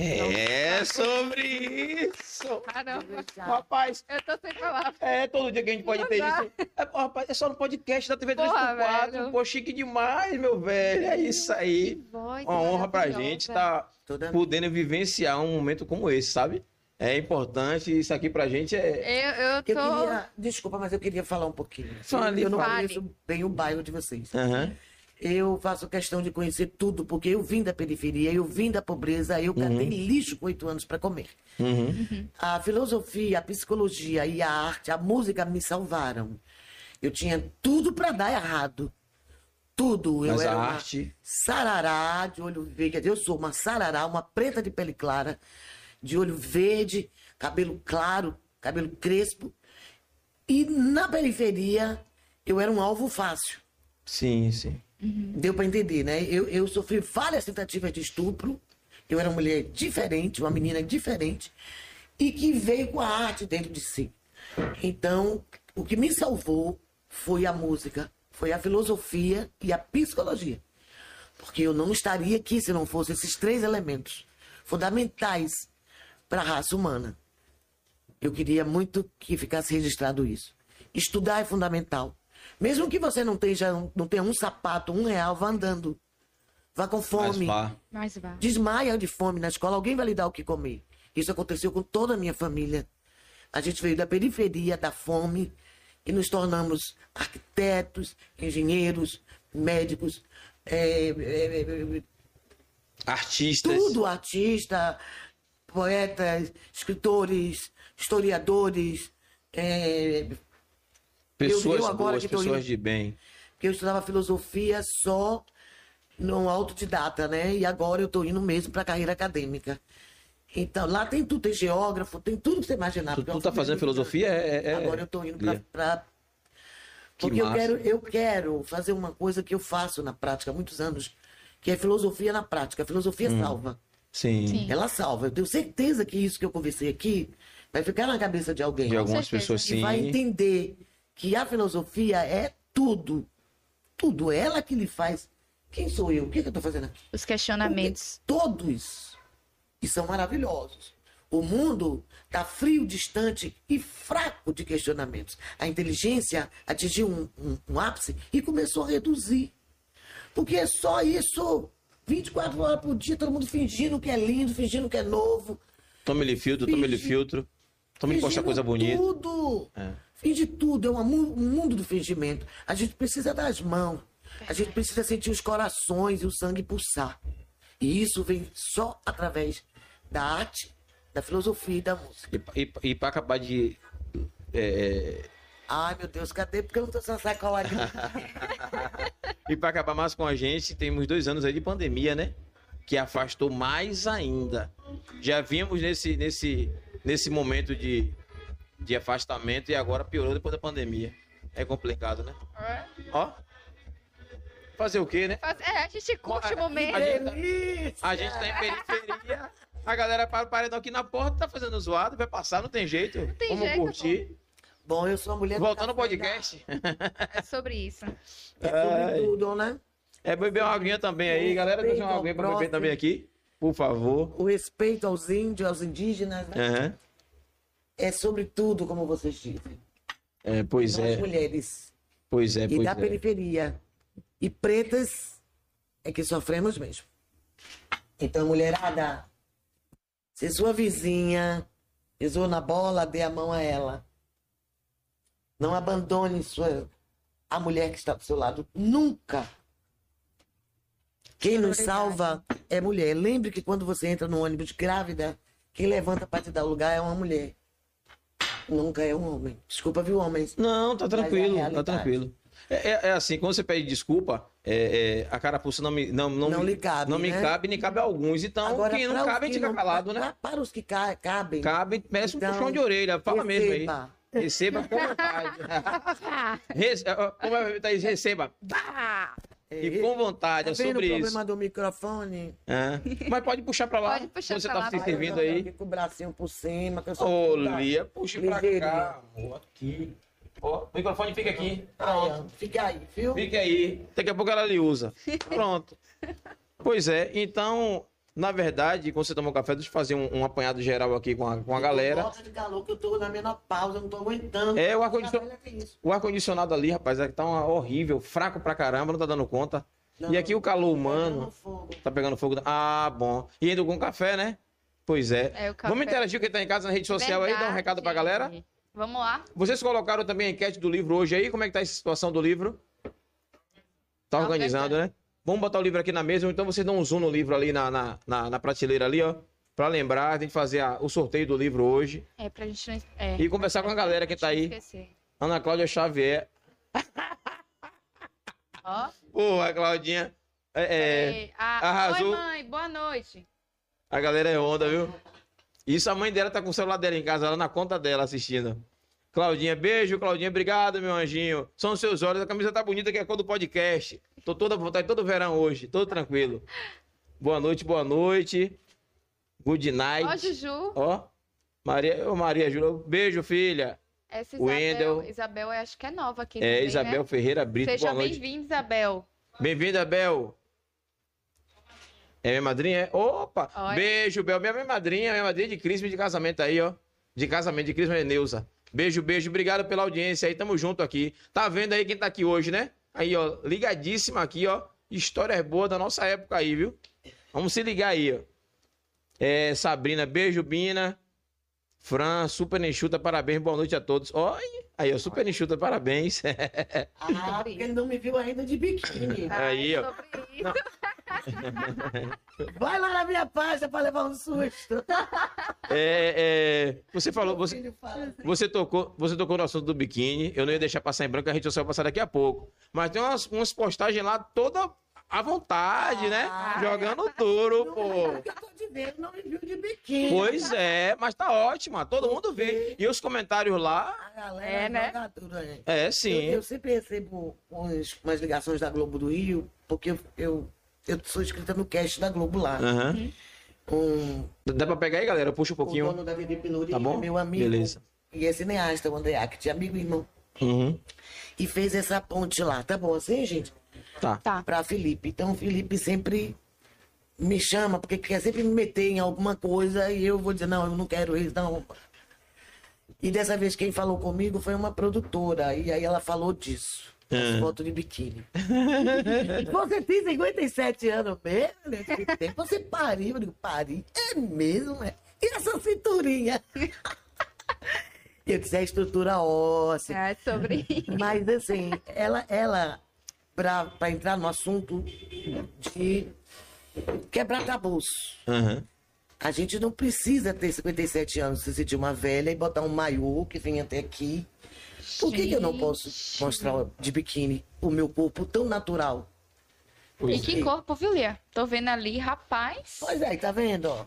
Speaker 1: É sobre isso.
Speaker 3: Caramba.
Speaker 1: Rapaz,
Speaker 3: Eu tô sem palavras.
Speaker 1: é todo dia que a gente pode
Speaker 3: Não
Speaker 1: ter
Speaker 3: dá.
Speaker 1: isso. É, rapaz, é só no podcast da TV
Speaker 3: Porra,
Speaker 1: 3x4.
Speaker 3: velho.
Speaker 1: Pô, chique demais, meu velho. É isso aí.
Speaker 3: Voz
Speaker 1: Uma honra pra gente estar
Speaker 2: Toda
Speaker 1: podendo vivenciar um momento como esse, sabe? É importante, isso aqui pra gente é.
Speaker 3: Eu, eu
Speaker 2: Eu
Speaker 3: tô.
Speaker 2: queria, desculpa, mas eu queria falar um pouquinho.
Speaker 1: Fale,
Speaker 2: eu não
Speaker 3: fale.
Speaker 2: conheço bem o bairro de vocês.
Speaker 1: Aham.
Speaker 2: Eu faço questão de conhecer tudo, porque eu vim da periferia, eu vim da pobreza, eu catei lixo com oito anos para comer.
Speaker 1: Uhum.
Speaker 2: A filosofia, a psicologia e a arte, a música me salvaram. Eu tinha tudo para dar errado. Tudo. Eu
Speaker 1: Mas a
Speaker 2: era uma
Speaker 1: arte.
Speaker 2: sarará de olho verde. Eu sou uma sarará, uma preta de pele clara, de olho verde, cabelo claro, cabelo crespo. E na periferia, eu era um alvo fácil.
Speaker 1: Sim, sim.
Speaker 2: Deu para entender, né? Eu, eu sofri várias tentativas de estupro. Eu era uma mulher diferente, uma menina diferente, e que veio com a arte dentro de si. Então, o que me salvou foi a música, foi a filosofia e a psicologia. Porque eu não estaria aqui se não fossem esses três elementos fundamentais para a raça humana. Eu queria muito que ficasse registrado isso. Estudar é fundamental. Mesmo que você não tenha, não tenha um sapato, um real, vá andando. Vá com fome.
Speaker 3: Mas vá.
Speaker 2: Desmaia de fome na escola, alguém vai lhe dar o que comer. Isso aconteceu com toda a minha família. A gente veio da periferia, da fome, e nos tornamos arquitetos, engenheiros, médicos, é, é, é,
Speaker 1: Artistas.
Speaker 2: tudo, artista, poetas, escritores, historiadores. é,
Speaker 1: Pessoas boas, pessoas
Speaker 2: indo-
Speaker 1: de bem.
Speaker 2: porque eu estudava filosofia só no autodidata, né? E agora eu estou indo mesmo para a carreira acadêmica. Então, lá tem tudo, tem geógrafo, tem tudo que você imaginar.
Speaker 1: Tu,
Speaker 2: porque é
Speaker 1: tu tá fazendo filosofia? É, é-
Speaker 2: Agora eu tô indo
Speaker 1: Lia.
Speaker 2: pra. pra-
Speaker 1: Que
Speaker 2: Porque eu quero, eu quero fazer uma coisa que eu faço na prática há muitos anos, que é filosofia na prática. A filosofia
Speaker 1: Hum.
Speaker 2: salva.
Speaker 1: Sim.
Speaker 3: Sim.
Speaker 2: Ela salva. Eu tenho certeza que isso que eu conversei aqui vai ficar na cabeça de alguém.
Speaker 1: De algumas pessoas,
Speaker 2: Que
Speaker 1: sim.
Speaker 2: vai entender que a filosofia é tudo. Tudo. Ela que lhe faz. Quem sou eu? O que, que eu estou fazendo aqui?
Speaker 3: Os questionamentos.
Speaker 2: Todos. E são maravilhosos. O mundo está frio, distante e fraco de questionamentos. A inteligência atingiu um, um- um ápice e começou a reduzir. Porque é só isso. 24 horas por dia, todo mundo fingindo que é lindo, fingindo que é novo.
Speaker 1: Tome-lhe filtro, tome-lhe
Speaker 2: Finge-
Speaker 1: filtro. Tome posta
Speaker 2: fingindo
Speaker 1: coisa bonita.
Speaker 2: Tudo.
Speaker 1: É.
Speaker 2: Finge tudo. É um mundo do fingimento. A gente precisa das mãos. A gente precisa sentir os corações e o sangue pulsar. E isso vem só através da arte, da filosofia e da música.
Speaker 1: E, e, e pra acabar de. é,
Speaker 2: Ai, meu Deus, cadê? Porque eu não tô sem sacola aqui.
Speaker 1: e pra acabar mais com a gente, temos dois anos aí de pandemia, né? Que afastou mais ainda. Já vimos nesse, nesse, nesse momento de, de afastamento e agora piorou depois da pandemia. É complicado, né? Ó. Fazer o quê, né?
Speaker 3: É, a gente curte o
Speaker 1: A
Speaker 3: momento.
Speaker 1: gente, tá, a gente tá em periferia. A galera para o paredão aqui na porta, tá fazendo zoado, vai passar, não tem jeito.
Speaker 3: tem
Speaker 1: Vamos
Speaker 3: jeito,
Speaker 1: curtir.
Speaker 2: Bom, eu sou uma mulher do
Speaker 1: Voltando ao podcast.
Speaker 3: É sobre isso.
Speaker 2: É
Speaker 1: Ai.
Speaker 2: sobre tudo, né?
Speaker 1: É beber uma aguinha também aí, galera. Deixa uma aguinha pra beber também aqui, por favor.
Speaker 2: O respeito aos índios, aos indígenas, né?
Speaker 1: Aham.
Speaker 2: É sobre tudo, como vocês dizem.
Speaker 1: É, pois
Speaker 2: Nós
Speaker 1: é,
Speaker 2: mulheres.
Speaker 1: pois é,
Speaker 2: e
Speaker 1: pois
Speaker 2: da
Speaker 1: é.
Speaker 2: periferia. E pretas é que sofremos mesmo. Então, mulherada, se sua vizinha pisou na bola, dê a mão a ela. Não abandone sua, a mulher que está do seu lado. Nunca. Quem nos salva é mulher. Lembre que quando você entra no ônibus grávida, quem levanta para te dar o lugar é uma mulher. Nunca é um homem. Desculpa, viu, homens?
Speaker 1: Não, tá
Speaker 2: é a
Speaker 1: tranquilo, tá
Speaker 2: realidade.
Speaker 1: tranquilo. É, é- é assim, quando você pede desculpa, é, é, a carapuça não me, não, não,
Speaker 2: Não
Speaker 1: me,
Speaker 2: lhe cabe,
Speaker 1: não me
Speaker 2: né?
Speaker 1: cabe, nem cabe a alguns. Então, quem não cabe,
Speaker 2: que
Speaker 1: fica
Speaker 2: não-
Speaker 1: calado, né?
Speaker 2: para- Para os que ca- cabem,
Speaker 1: Cabe, um
Speaker 2: Então,
Speaker 1: puxão de orelha, fala mesmo aí.
Speaker 2: Receba.
Speaker 1: Com vontade. Rece- Como é, Thaís? Receba.
Speaker 2: É,
Speaker 1: E com vontade, é
Speaker 2: tá vendo
Speaker 1: sobre
Speaker 2: o
Speaker 1: isso.
Speaker 2: problema do microfone?
Speaker 1: É. Mas pode puxar pra lá.
Speaker 3: Pode puxar
Speaker 1: você
Speaker 3: pra
Speaker 1: tá
Speaker 3: lá,
Speaker 1: se servindo aí.
Speaker 2: aqui Com o bracinho por cima. Que eu sou
Speaker 1: Ô, Lia, puxa pra cá, amor. Aqui. Ó, o microfone fica aqui. Pronto.
Speaker 2: Fica aí, viu?
Speaker 1: Fica aí. Daqui a pouco ela lhe usa. Pronto. Pois é, então, na verdade, quando você tomou café, deixa eu fazer um, um apanhado geral aqui com a, com a galera.
Speaker 2: Nossa, de calor que eu tô na menopausa, não tô aguentando.
Speaker 1: É, o ar-condicionado-
Speaker 2: Olha que isso.
Speaker 1: O ar-condicionado ali, rapaz, é que tá uma- horrível, fraco pra caramba, não tá dando conta.
Speaker 2: Não,
Speaker 1: e aqui o calor humano
Speaker 2: pegando fogo.
Speaker 1: tá pegando fogo. Ah, bom. E ainda com café, né? Pois é.
Speaker 3: É, o café.
Speaker 1: Vamos interagir com quem tá em casa na rede social aí, dar um
Speaker 3: Verdade.
Speaker 1: recado pra galera.
Speaker 3: Vamos lá.
Speaker 1: Vocês colocaram também a enquete do livro hoje aí? Como é que tá essa situação do livro? Tá
Speaker 3: Tá
Speaker 1: organizado, né? Vamos botar o livro aqui na mesa, ou então vocês dão um zoom no livro ali na, na, na, na prateleira ali, ó. Pra lembrar, tem que fazer a- o sorteio do livro hoje.
Speaker 3: É, pra gente não. É,
Speaker 1: E conversar com a galera que tá aí.
Speaker 3: Esquecer.
Speaker 1: Ana Cláudia Xavier.
Speaker 3: Ó.
Speaker 1: Pô, a Claudinha. É, é,
Speaker 3: a...
Speaker 1: arrasou.
Speaker 3: Oi, mãe, boa noite.
Speaker 1: a galera é onda, viu? Isso a mãe dela tá com o celular dela em casa, lá na conta dela assistindo. Claudinha, beijo, Claudinha, obrigado, meu anjinho. São seus olhos, a camisa tá bonita, que é a cor do podcast. Tô toda vontade, todo verão hoje, todo tranquilo. Boa noite, boa noite. Good night.
Speaker 3: Ó, Juju.
Speaker 1: Ó, Maria, ô Maria Júlia, beijo, filha.
Speaker 3: Essa
Speaker 1: Wendel.
Speaker 3: Isabel, Isabel, eu acho que é nova aqui.
Speaker 1: É,
Speaker 3: também,
Speaker 1: Isabel
Speaker 3: Né?
Speaker 1: Ferreira Brito,
Speaker 3: Seja
Speaker 1: boa noite.
Speaker 3: bem-vinda, Isabel.
Speaker 1: Bem-vinda, Bel. É minha madrinha? É? Opa!
Speaker 3: Olha.
Speaker 1: Beijo, Bel. Minha, minha madrinha, minha madrinha de crisma e de casamento aí, ó. De casamento, de crisma é Neuza. Beijo, beijo. Obrigado pela audiência aí. Tamo junto aqui. Tá vendo aí quem tá aqui hoje, né? Aí, ó. Ligadíssima aqui, ó. Histórias boas da nossa época aí, viu? Vamos se ligar aí, ó. É, Sabrina, beijo, Bina. Fran, super enxuta, parabéns, boa noite a todos. Olha, aí, ó, super enxuta, parabéns.
Speaker 2: Ah, porque ele não me viu ainda de biquíni.
Speaker 1: Aí, ó.
Speaker 2: Vai lá na minha página pra levar um susto.
Speaker 1: É, é, você falou, você,
Speaker 2: assim.
Speaker 1: Você tocou, você tocou no assunto do biquíni. Eu não ia deixar passar em branco, a rede social vai passar daqui a pouco. Mas tem umas, umas postagens lá toda à vontade, né?
Speaker 2: Ah,
Speaker 1: Jogando duro,
Speaker 2: Não,
Speaker 1: pô.
Speaker 2: é que eu tô dizendo, não me viu de biquíni.
Speaker 1: Pois é, mas tá ótimo, todo mundo vê. E os comentários lá,
Speaker 2: A galera
Speaker 3: É, né?
Speaker 2: joga tudo aí.
Speaker 1: é
Speaker 2: Eu,
Speaker 1: sim.
Speaker 2: eu sempre recebo uns, umas ligações da Globo do Rio, porque eu, eu, eu sou inscrita no cast da Globo lá.
Speaker 1: Aham.
Speaker 2: Um,
Speaker 1: Dá pra pegar aí, galera? Puxa um
Speaker 2: o
Speaker 1: pouquinho.
Speaker 2: dono da VD Pelourinho,
Speaker 1: Tá bom?
Speaker 2: meu amigo.
Speaker 1: Beleza.
Speaker 2: E é cineasta, o André Act, amigo e irmão.
Speaker 1: Uhum.
Speaker 2: E fez essa ponte lá. Tá bom assim, gente?
Speaker 1: Tá.
Speaker 3: Tá.
Speaker 2: Pra Felipe. Então, o Felipe sempre me chama, porque quer sempre me meter em alguma coisa e eu vou dizer, não, eu não quero isso, não. E dessa vez quem falou comigo foi uma produtora, e aí ela falou disso. As
Speaker 1: Ah.
Speaker 2: fotos de biquíni. você tem 57 anos mesmo? Tempo você pariu. Eu digo, pari? É mesmo, é? E essa cinturinha? Eu disse, é a estrutura óssea.
Speaker 3: É sobre isso.
Speaker 2: Mas assim, ela, ela pra, pra entrar no assunto de quebrar tabus.
Speaker 1: Aham.
Speaker 2: A gente não precisa ter 57 anos, se sentir uma velha e botar um maiô que vem até aqui. Por que, que eu não posso mostrar de biquíni o meu corpo tão natural?
Speaker 3: E
Speaker 1: Pois
Speaker 3: que
Speaker 1: é.
Speaker 3: corpo, viu, Lia? Tô vendo ali, rapaz.
Speaker 2: Pois é, tá vendo? ó?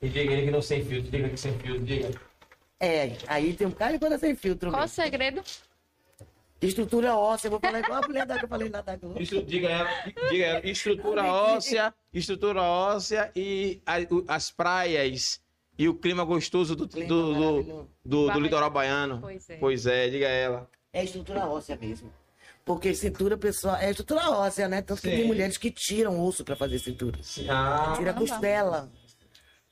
Speaker 1: E diga ele que não sem filtro, diga que sem filtro, diga.
Speaker 2: É, aí tem um cara e coisa sem filtro.
Speaker 3: Qual o
Speaker 2: mesmo.
Speaker 3: segredo?
Speaker 2: Estrutura óssea, eu vou falar igual a mulher da que eu falei lá da Globo.
Speaker 1: Isso, diga ela, diga ela, estrutura óssea, estrutura óssea e a- o- as praias e o clima gostoso do, do,
Speaker 2: Clima
Speaker 1: do, do, do
Speaker 3: Barra-
Speaker 1: litoral baiano.
Speaker 3: Pois é.
Speaker 1: Pois é, diga ela.
Speaker 2: É estrutura óssea mesmo. Porque cintura, pessoal, é estrutura óssea, né? Tanto que
Speaker 1: Sim.
Speaker 2: tem mulheres que tiram osso pra fazer cintura.
Speaker 1: Ah,
Speaker 2: Tira costela.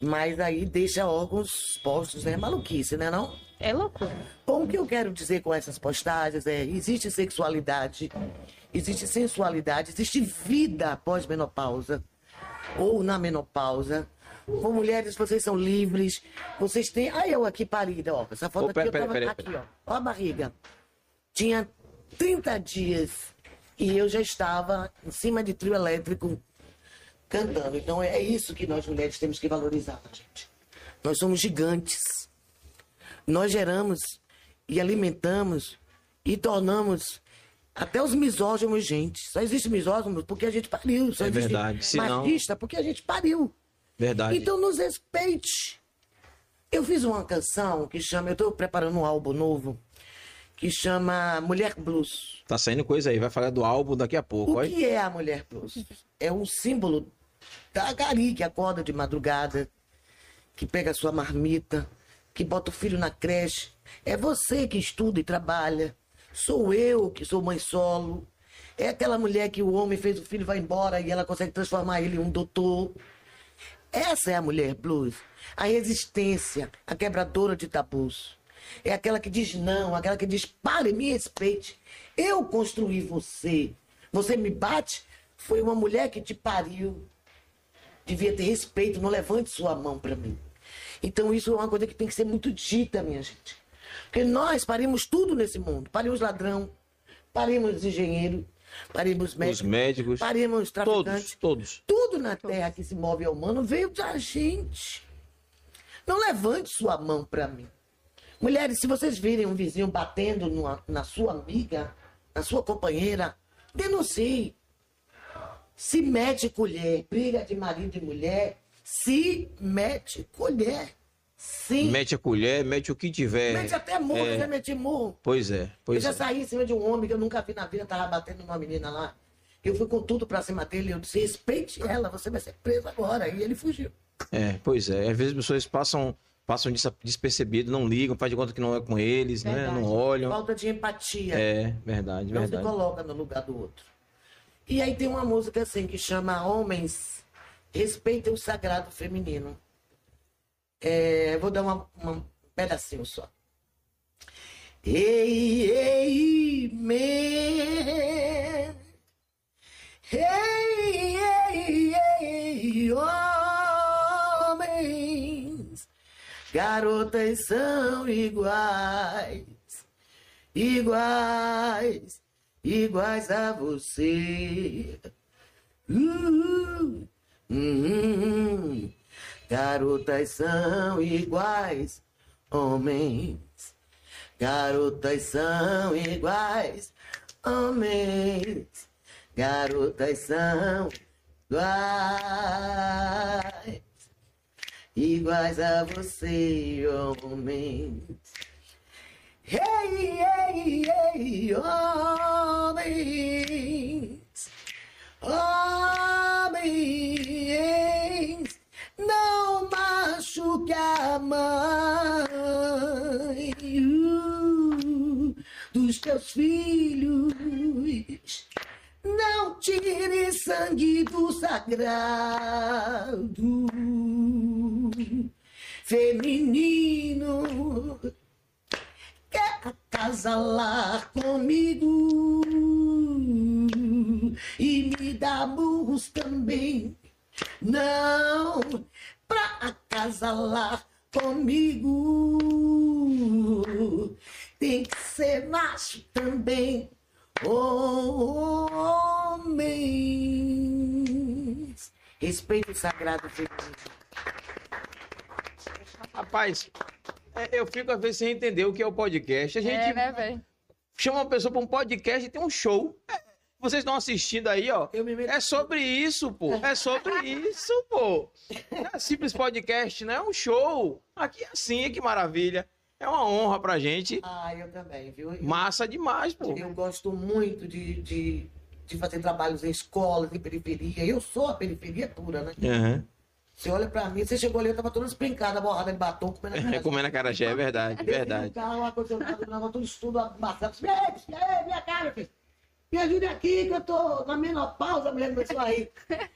Speaker 2: Mas aí deixa órgãos postos, né? Maluquice, né não?
Speaker 3: É loucura.
Speaker 2: Bom, o que eu quero dizer com essas postagens é: existe sexualidade, existe sensualidade, existe vida após menopausa ou na menopausa. Com mulheres, vocês são livres, vocês têm. Ah, eu aqui parida, ó. Essa foto
Speaker 1: pera,
Speaker 2: aqui eu
Speaker 1: pera,
Speaker 2: tava
Speaker 1: pera,
Speaker 2: aqui, ó. Ó a barriga. Tinha 30 dias e eu já estava em cima de trio elétrico cantando. Então é isso que nós mulheres temos que valorizar, gente. Nós somos gigantes. Nós geramos e alimentamos e tornamos até os misógimos, gente. Só existe misógimo porque a gente pariu. Só
Speaker 1: É
Speaker 2: existe
Speaker 1: verdade, senão-
Speaker 2: machista porque a gente pariu.
Speaker 1: verdade.
Speaker 2: Então nos respeite. Eu fiz uma canção que chama, eu estou preparando um álbum novo que chama Mulher Blues.
Speaker 1: Tá saindo coisa aí, vai falar do álbum daqui a pouco,
Speaker 2: O
Speaker 1: olha.
Speaker 2: que é a Mulher Blues? É um símbolo da Gari que acorda de madrugada, que pega a sua marmita, que bota o filho na creche. É você que estuda e trabalha. Sou eu que sou mãe solo. É aquela mulher que o homem fez o filho vai embora e ela consegue transformar ele em um doutor. Essa é a mulher blues. A resistência, a quebradora de tabus. É aquela que diz não, aquela que diz pare, me respeite. Eu construí você. Você me bate? Foi uma mulher que te pariu. Devia ter respeito, não levante sua mão para mim. Então isso é uma coisa que tem que ser muito dita, minha gente. Porque nós parimos tudo nesse mundo. Parimos ladrão, parimos engenheiro, parimos
Speaker 1: Os
Speaker 2: médico,
Speaker 1: médicos,
Speaker 2: parimos traficante.
Speaker 1: todos, todos.
Speaker 2: Tudo na terra que se move ao humano veio da gente. Não levante sua mão para mim. Mulheres, se vocês virem um vizinho batendo numa- na sua amiga, na sua companheira, denuncie. Se mete colher, briga de marido e mulher, se mete colher. Sim.
Speaker 1: Mete a colher, mete o que tiver.
Speaker 2: Mete até murro,
Speaker 1: É.
Speaker 2: já meti murro.
Speaker 1: Pois é,
Speaker 2: Eu
Speaker 1: pois
Speaker 2: já
Speaker 1: é.
Speaker 2: saí em cima de um homem que eu nunca vi na vida, tava batendo numa menina lá. Eu fui com tudo pra cima dele, eu disse, respeite ela, você vai ser preso agora. E ele fugiu.
Speaker 1: É, pois é. Às vezes as pessoas passam, passam des- despercebido, não ligam, faz de conta que não é com eles, né?
Speaker 3: Verdade.
Speaker 1: Não olham.
Speaker 2: Falta de empatia.
Speaker 1: É, verdade,
Speaker 2: não se
Speaker 1: verdade.
Speaker 2: coloca no lugar do outro. E aí tem uma música assim que chama Homens respeitem o sagrado feminino. É, vou dar um pedacinho só. Ei, ei, man. Ei, ei, ei, homens. Garotas são iguais, iguais, iguais a você. Uh, hum, garotas são iguais, homens. Garotas são iguais, homens. Garotas são iguais, iguais a você, homens. Ei, ei, ei, homens, homens, não machuque a mãe uh, dos teus filhos. Não tire sangue do sagrado feminino. Quer acasalar comigo e me dar burros também. Não, pra acasalar comigo tem que ser macho também. Homens. Respeito o sagrado feminino.
Speaker 1: Rapaz, é, eu fico às vezes sem entender o que é o podcast. A gente
Speaker 3: É, né, velho?
Speaker 1: chama uma pessoa para um podcast e tem um show. É, vocês estão assistindo aí, ó.
Speaker 2: Eu
Speaker 1: É sobre isso, pô. É sobre isso, pô. É simples podcast, né? É um show. Aqui é assim, que maravilha. É uma honra pra gente.
Speaker 2: Ah, eu também, viu? Eu-
Speaker 1: Massa demais, pô.
Speaker 2: Eu gosto muito de, de, de fazer trabalhos em escolas, em periferia. Eu sou a periferia pura, né?
Speaker 1: Uhum.
Speaker 2: Você olha pra mim, você chegou ali, eu tava toda esprencada, borrada de batom, comendo a cara.
Speaker 1: Comendo a carajé, é verdade, verdade.
Speaker 2: O carro, o ar-condicionado, o negócio, tudo estudo amassado. Minha cara, filho. Me ajude aqui, que eu tô na menopausa, a mulher começou a rir.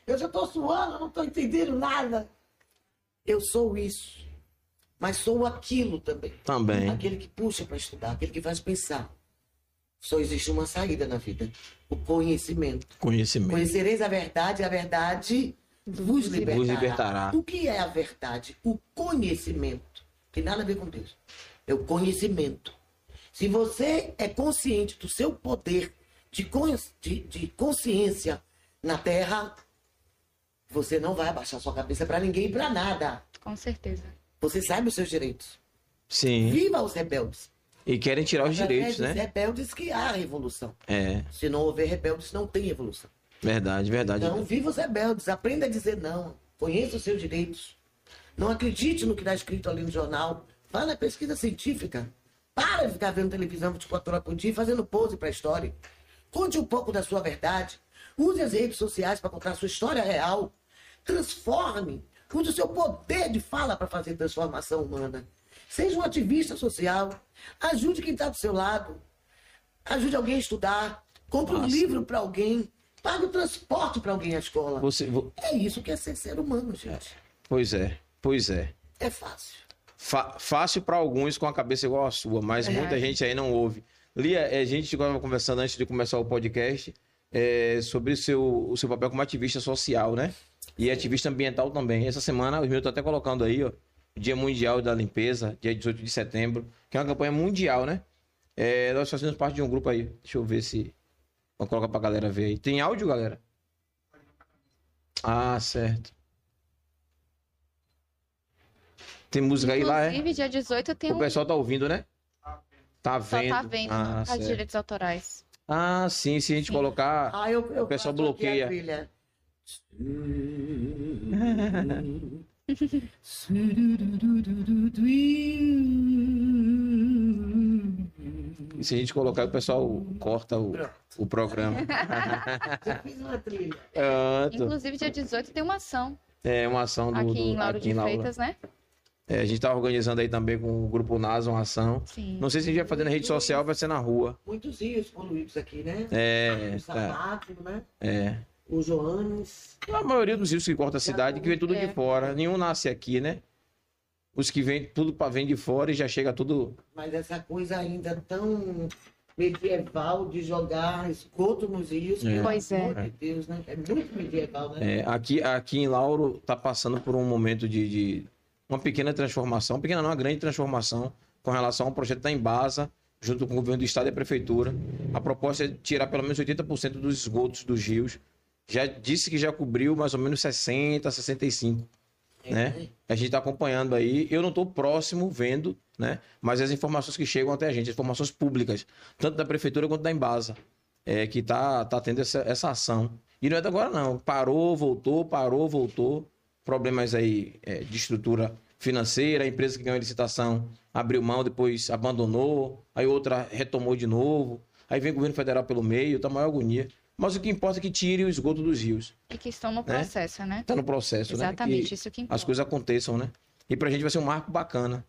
Speaker 2: Eu já tô suando, eu não tô entendendo nada. Eu sou isso. Mas sou aquilo também.
Speaker 1: Também.
Speaker 2: Aquele que puxa para estudar, aquele que faz pensar. Só existe uma saída na vida: o conhecimento.
Speaker 1: Conhecimento.
Speaker 2: Conhecereis a verdade, a verdade vos libertará.
Speaker 1: Vos libertará.
Speaker 2: O que é a verdade? O conhecimento. Tem nada a ver com Deus. É o conhecimento. Se você é consciente do seu poder de, cons- de- de consciência na Terra, você não vai abaixar sua cabeça para ninguém e para nada.
Speaker 3: Com certeza.
Speaker 2: Você sabe os seus direitos.
Speaker 1: Sim.
Speaker 2: Viva os rebeldes.
Speaker 1: E querem tirar os direitos, né?
Speaker 2: rebeldes que há revolução.
Speaker 1: É,
Speaker 2: Se não houver rebeldes, não tem revolução.
Speaker 1: verdade, verdade.
Speaker 2: Então, viva os rebeldes, aprenda a dizer não, conheça os seus direitos. Não acredite no que está escrito ali no jornal. Vá na pesquisa científica. Para de ficar vendo televisão 24 horas por dia e fazendo pose para a história. Conte um pouco da sua verdade. Use as redes sociais para contar a sua história real. Transforme. Use o seu poder de fala para fazer transformação humana. Seja um ativista social. Ajude quem está do seu lado. Ajude alguém a estudar. Compre um
Speaker 1: Massa.
Speaker 2: livro para alguém. Pague o transporte para alguém à escola.
Speaker 1: Você, vo-
Speaker 2: É isso que é ser ser humano, gente.
Speaker 1: pois é, pois é.
Speaker 2: É fácil.
Speaker 1: Fa- fácil para alguns com a cabeça igual a sua, mas
Speaker 2: É.
Speaker 1: muita gente aí não ouve. Lia, é, a gente estava conversando antes de começar o podcast é, sobre o seu, o seu papel como ativista social, né? E ativista ambiental também. Essa semana, os meus estão até colocando aí, ó, Dia Mundial da Limpeza, dia 18 de setembro, que é uma campanha mundial, né? É, nós fazemos parte de um grupo aí. Deixa eu ver se. Vou colocar pra galera ver aí. Tem áudio, galera? Ah, certo. Tem música aí lá, é?
Speaker 3: Inclusive, dia 18 tem
Speaker 1: O
Speaker 3: um.
Speaker 1: pessoal tá ouvindo, né? Tá
Speaker 3: Só
Speaker 1: vendo.
Speaker 3: tá vendo
Speaker 1: Ah,
Speaker 3: as
Speaker 1: certo.
Speaker 3: direitos autorais.
Speaker 1: Ah, sim, se a gente
Speaker 3: Sim.
Speaker 1: colocar.
Speaker 2: Ah, eu, eu
Speaker 1: O pessoal
Speaker 2: faço aqui a
Speaker 1: bloqueia.
Speaker 2: trilha.
Speaker 1: Se a gente colocar, o pessoal corta o,
Speaker 2: Pronto.
Speaker 1: o programa.
Speaker 2: Já fiz uma trilha.
Speaker 1: Pronto.
Speaker 3: Inclusive, dia 18 tem uma ação
Speaker 1: É uma ação do.
Speaker 3: aqui
Speaker 1: do-
Speaker 3: em Lauro
Speaker 1: aqui
Speaker 3: de
Speaker 1: em Lauro.
Speaker 3: Freitas, né?
Speaker 1: É, a gente tá organizando aí também com o grupo NASA uma ação.
Speaker 3: Sim.
Speaker 1: Não sei se a gente vai fazer na rede social, vai ser na rua.
Speaker 2: Muitos rios poluídos aqui, né?
Speaker 1: É,
Speaker 2: O
Speaker 1: tá,
Speaker 2: sapato, né?
Speaker 1: é.
Speaker 2: o Joanes.
Speaker 1: A maioria dos rios que corta a cidade, que vem tudo
Speaker 3: É.
Speaker 1: de fora. Nenhum nasce aqui, né? Os que vêm tudo para vem de fora e já chega tudo.
Speaker 2: Mas essa coisa ainda tão medieval de jogar esgoto nos rios.
Speaker 1: É.
Speaker 3: Pois é.
Speaker 2: amor de Deus, né? É muito medieval, né?
Speaker 1: É, aqui, aqui em Lauro está passando por um momento de, de uma pequena transformação, pequena não, uma grande transformação com relação ao projeto da Embasa, junto com o governo do estado e a prefeitura. A proposta é tirar pelo menos 80% dos esgotos dos rios. Já disse que já cobriu mais ou menos 60, 65. né? A gente está acompanhando aí. Eu não estou próximo vendo, né? Mas as informações que chegam até a gente, as informações públicas, tanto da prefeitura quanto da Embasa, é, que tá, tá tendo essa, essa ação. E não é de agora, não. Parou, voltou, parou, voltou. Problemas aí é, de estrutura financeira, a empresa que ganhou a licitação abriu mão, depois abandonou, aí outra retomou de novo. Aí vem o governo federal pelo meio, tá maior agonia. Mas o que importa é que tire o esgoto dos rios.
Speaker 3: E que estão no processo, né?
Speaker 1: Tá no processo, né?
Speaker 3: Exatamente, isso que importa.
Speaker 1: as coisas aconteçam, né? E pra gente vai ser um marco bacana.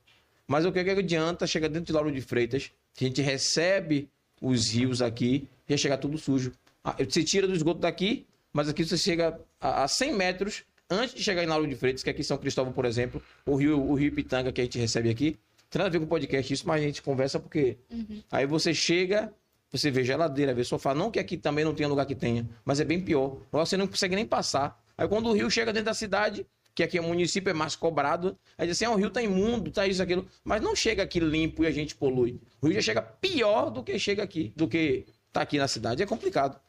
Speaker 1: Mas o que, que adianta chegar dentro de Lauro de Freitas, que a gente recebe os rios aqui, já chegar tudo sujo. Ah, Você tira do esgoto daqui, mas aqui você chega a, a 100 metros antes de chegar em Lauro de Freitas, que aqui em São Cristóvão, por exemplo, o rio, o rio Pitanga que a gente recebe aqui. Tem nada a ver com o podcast isso, mas a gente conversa porque aí você chega, você vê geladeira, vê sofá. Não que aqui também não tenha lugar que tenha, mas é bem pior. Você não consegue nem passar. Aí quando o rio chega dentro da cidade, que aqui o município é mais cobrado, aí diz assim, ah, o rio tá imundo, tá isso, aquilo. Mas não chega aqui limpo e a gente polui. O rio já chega pior do que chega aqui, do que tá aqui na cidade. É complicado.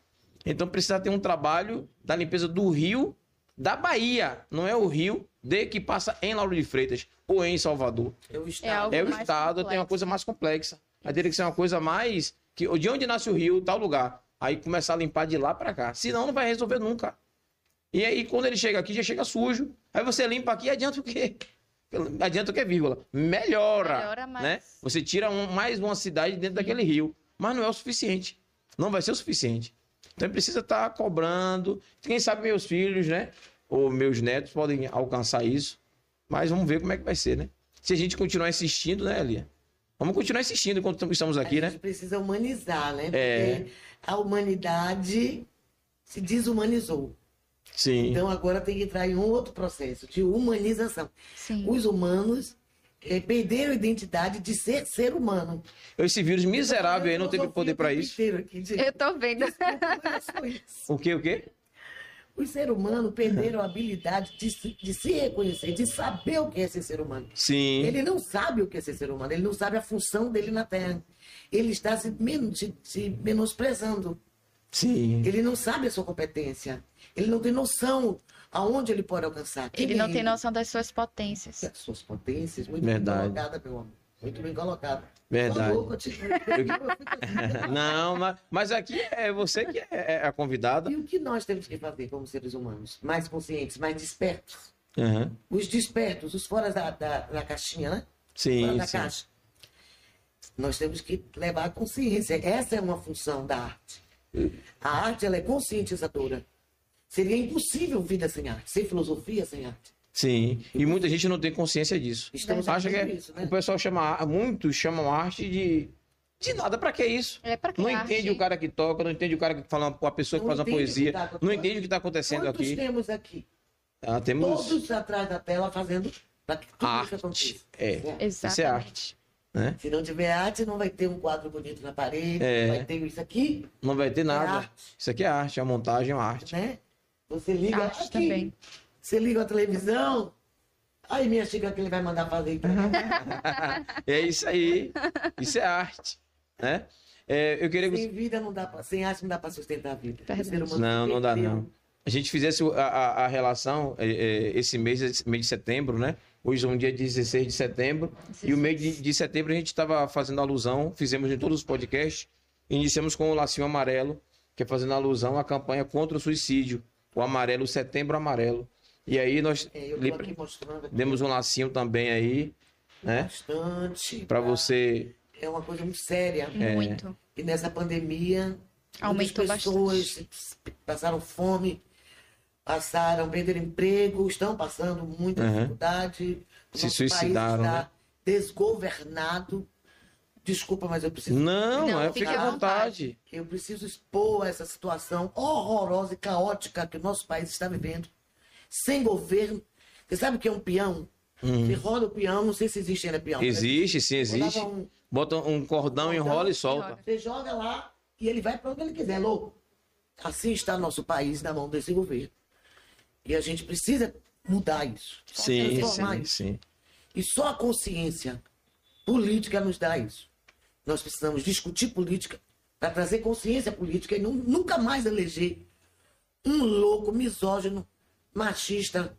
Speaker 1: Então precisa ter um trabalho da limpeza do rio da Bahia. Não é o rio de que passa em Lauro de Freitas ou em Salvador.
Speaker 2: É o
Speaker 3: É
Speaker 2: Estado.
Speaker 3: algo
Speaker 1: É o
Speaker 3: mais
Speaker 1: Estado, tem uma coisa mais complexa. Aí teria que ser uma coisa mais. Que, de onde nasce o rio, tal lugar. Aí começar a limpar de lá pra cá. Senão não vai resolver nunca. E aí, quando ele chega aqui, já chega sujo. Aí você limpa aqui, adianta o quê? Adianta o quê, vírgula? Melhora.
Speaker 3: Melhora, mas-
Speaker 1: Né? Você tira um- mais uma cidade dentro daquele rio. Mas não é o suficiente. Não vai ser o suficiente. Então precisa estar cobrando. Quem sabe meus filhos, né? Ou meus netos podem alcançar isso. Mas vamos ver como é que vai ser, né? Se a gente continuar insistindo, né, Elia? Vamos continuar insistindo enquanto estamos aqui,
Speaker 2: a
Speaker 1: né?
Speaker 2: gente precisa humanizar, né? Porque
Speaker 1: É.
Speaker 2: a humanidade se desumanizou.
Speaker 1: Sim.
Speaker 2: Então agora tem que entrar em um outro processo de humanização.
Speaker 3: Sim.
Speaker 2: Os humanos eh, perderam a identidade de ser ser humano.
Speaker 1: Esse vírus miserável aí não teve poder
Speaker 2: o
Speaker 1: para isso.
Speaker 2: aqui, gente.
Speaker 3: Eu tô vendo.
Speaker 1: O quê, o quê?
Speaker 2: Os seres humanos perderam a habilidade de se, de se reconhecer, de saber o que é ser ser humano.
Speaker 1: Sim.
Speaker 2: Ele não sabe o que é ser ser humano, ele não sabe a função dele na Terra. Ele está se, men- se- se menosprezando.
Speaker 1: Sim.
Speaker 2: Ele não sabe a sua competência. Ele não tem noção aonde ele pode alcançar. Quem
Speaker 3: Ele
Speaker 2: é
Speaker 3: não tem noção das suas potências.
Speaker 2: As suas potências, muito
Speaker 1: Verdade.
Speaker 2: bem colocada, meu amor. Muito bem colocada.
Speaker 1: Verdade.
Speaker 2: Favor.
Speaker 1: Não, mas, mas aqui é você que é, é a convidada.
Speaker 2: E o que nós temos que fazer como seres humanos? Mais conscientes, mais despertos.
Speaker 1: Aham.
Speaker 2: Os despertos, os fora da, da, da caixinha, né? fora
Speaker 1: Sim,
Speaker 2: da
Speaker 1: sim.
Speaker 2: caixa. Nós temos que levar a consciência. Essa é uma função da arte. A arte ela é conscientizadora. Seria impossível vida sem arte, sem filosofia, sem arte.
Speaker 1: Sim. E muita gente não tem consciência disso.
Speaker 2: Estamos
Speaker 1: Acha que é,
Speaker 2: isso, né?
Speaker 1: o pessoal chama, muitos chamam arte de de nada pra que isso?
Speaker 3: É pra que
Speaker 1: Não
Speaker 3: arte?
Speaker 1: entende o cara que toca, não entende o cara que fala, a pessoa que
Speaker 2: Não
Speaker 1: faz uma poesia,
Speaker 2: tá
Speaker 1: não entende o que está acontecendo
Speaker 2: Quantos
Speaker 1: aqui.
Speaker 2: temos aqui?
Speaker 1: Ah, temos
Speaker 2: Todos atrás da tela fazendo para que tudo isso
Speaker 1: arte.
Speaker 2: aconteça.
Speaker 1: É,
Speaker 2: Certo?
Speaker 1: isso é arte. Né?
Speaker 2: Se não tiver arte, não vai ter um quadro bonito na parede,
Speaker 1: É.
Speaker 2: vai ter isso aqui,
Speaker 1: Não vai ter nada.
Speaker 2: arte.
Speaker 1: Isso aqui é arte, é uma montagem, é uma arte.
Speaker 2: né? Você liga
Speaker 3: Arte
Speaker 2: aqui,
Speaker 3: também.
Speaker 2: você liga a televisão, aí minha chica que ele vai mandar fazer. Então,
Speaker 1: É isso aí. Isso é arte. Né? É, eu queria que
Speaker 2: sem vida não dá pra, sem arte não dá para sustentar a vida.
Speaker 1: Não, não dá não. A gente fizesse a, a- a relação é, é, esse mês, esse mês de setembro, né? Hoje é um dia 16 de setembro. E o mês de, de setembro a gente estava fazendo alusão, fizemos em todos os podcasts. Iniciamos com o lacinho amarelo, que é fazendo alusão à campanha contra o suicídio. O amarelo, o setembro amarelo. E aí nós
Speaker 2: É, eu
Speaker 1: lhe-
Speaker 2: tô aqui mostrando aqui
Speaker 1: demos um lacinho também aí, né?
Speaker 2: bastante.
Speaker 1: Para você.
Speaker 2: É uma coisa muito séria.
Speaker 3: Muito.
Speaker 2: E nessa pandemia,
Speaker 3: Aumentou
Speaker 2: muitas pessoas passaram fome, passaram, perderam emprego, estão passando muita
Speaker 1: Uhum.
Speaker 2: dificuldade. O
Speaker 1: Se
Speaker 2: nosso
Speaker 1: suicidaram,
Speaker 2: país está
Speaker 1: né?
Speaker 2: desgovernado. Desculpa, mas eu preciso.
Speaker 1: Não,
Speaker 3: Não,
Speaker 1: é,
Speaker 3: fique
Speaker 1: à vontade.
Speaker 2: Eu preciso expor essa situação horrorosa e caótica que o nosso país está vivendo. Sem governo. Você sabe o que é um peão? Você roda o peão, não sei se existe ainda peão.
Speaker 1: Uhum. Existe, sim, existe.
Speaker 2: Um-
Speaker 1: Bota um cordão, enrola e solta.
Speaker 2: Você joga lá e ele vai para onde ele quiser, louco. Assim está nosso país na mão desse governo. E a gente precisa mudar isso.
Speaker 1: Sim, sim,
Speaker 2: isso.
Speaker 1: sim.
Speaker 2: E só a consciência política nos dá isso. Nós precisamos discutir política para trazer consciência política e nu- nunca mais eleger um louco, misógino, machista,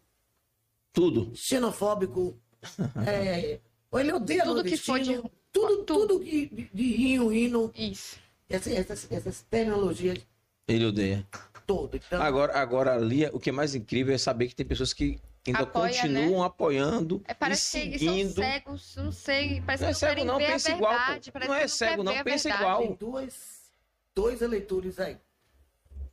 Speaker 1: Tudo.
Speaker 2: xenofóbico. é, ele odeia
Speaker 3: Tudo que for de-
Speaker 2: tudo, tudo que, de, de rinho, hino,
Speaker 3: Isso.
Speaker 2: essas, essas, essas terminologias
Speaker 1: Ele odeia.
Speaker 2: todas. Então,
Speaker 1: Agora, agora ali, o que é mais incrível é saber que tem pessoas que ainda
Speaker 3: Apoia,
Speaker 1: continuam apoiando
Speaker 3: É,
Speaker 1: e
Speaker 3: parece que
Speaker 1: seguindo.
Speaker 3: são cegos, não sei. Parece
Speaker 1: Não é
Speaker 3: que não
Speaker 1: cego,
Speaker 3: querem
Speaker 1: não,
Speaker 3: ver
Speaker 1: pensa
Speaker 3: a
Speaker 1: igual, Não é
Speaker 3: que
Speaker 1: cego, não, pensa igual.
Speaker 2: tem dois, dois eleitores aí.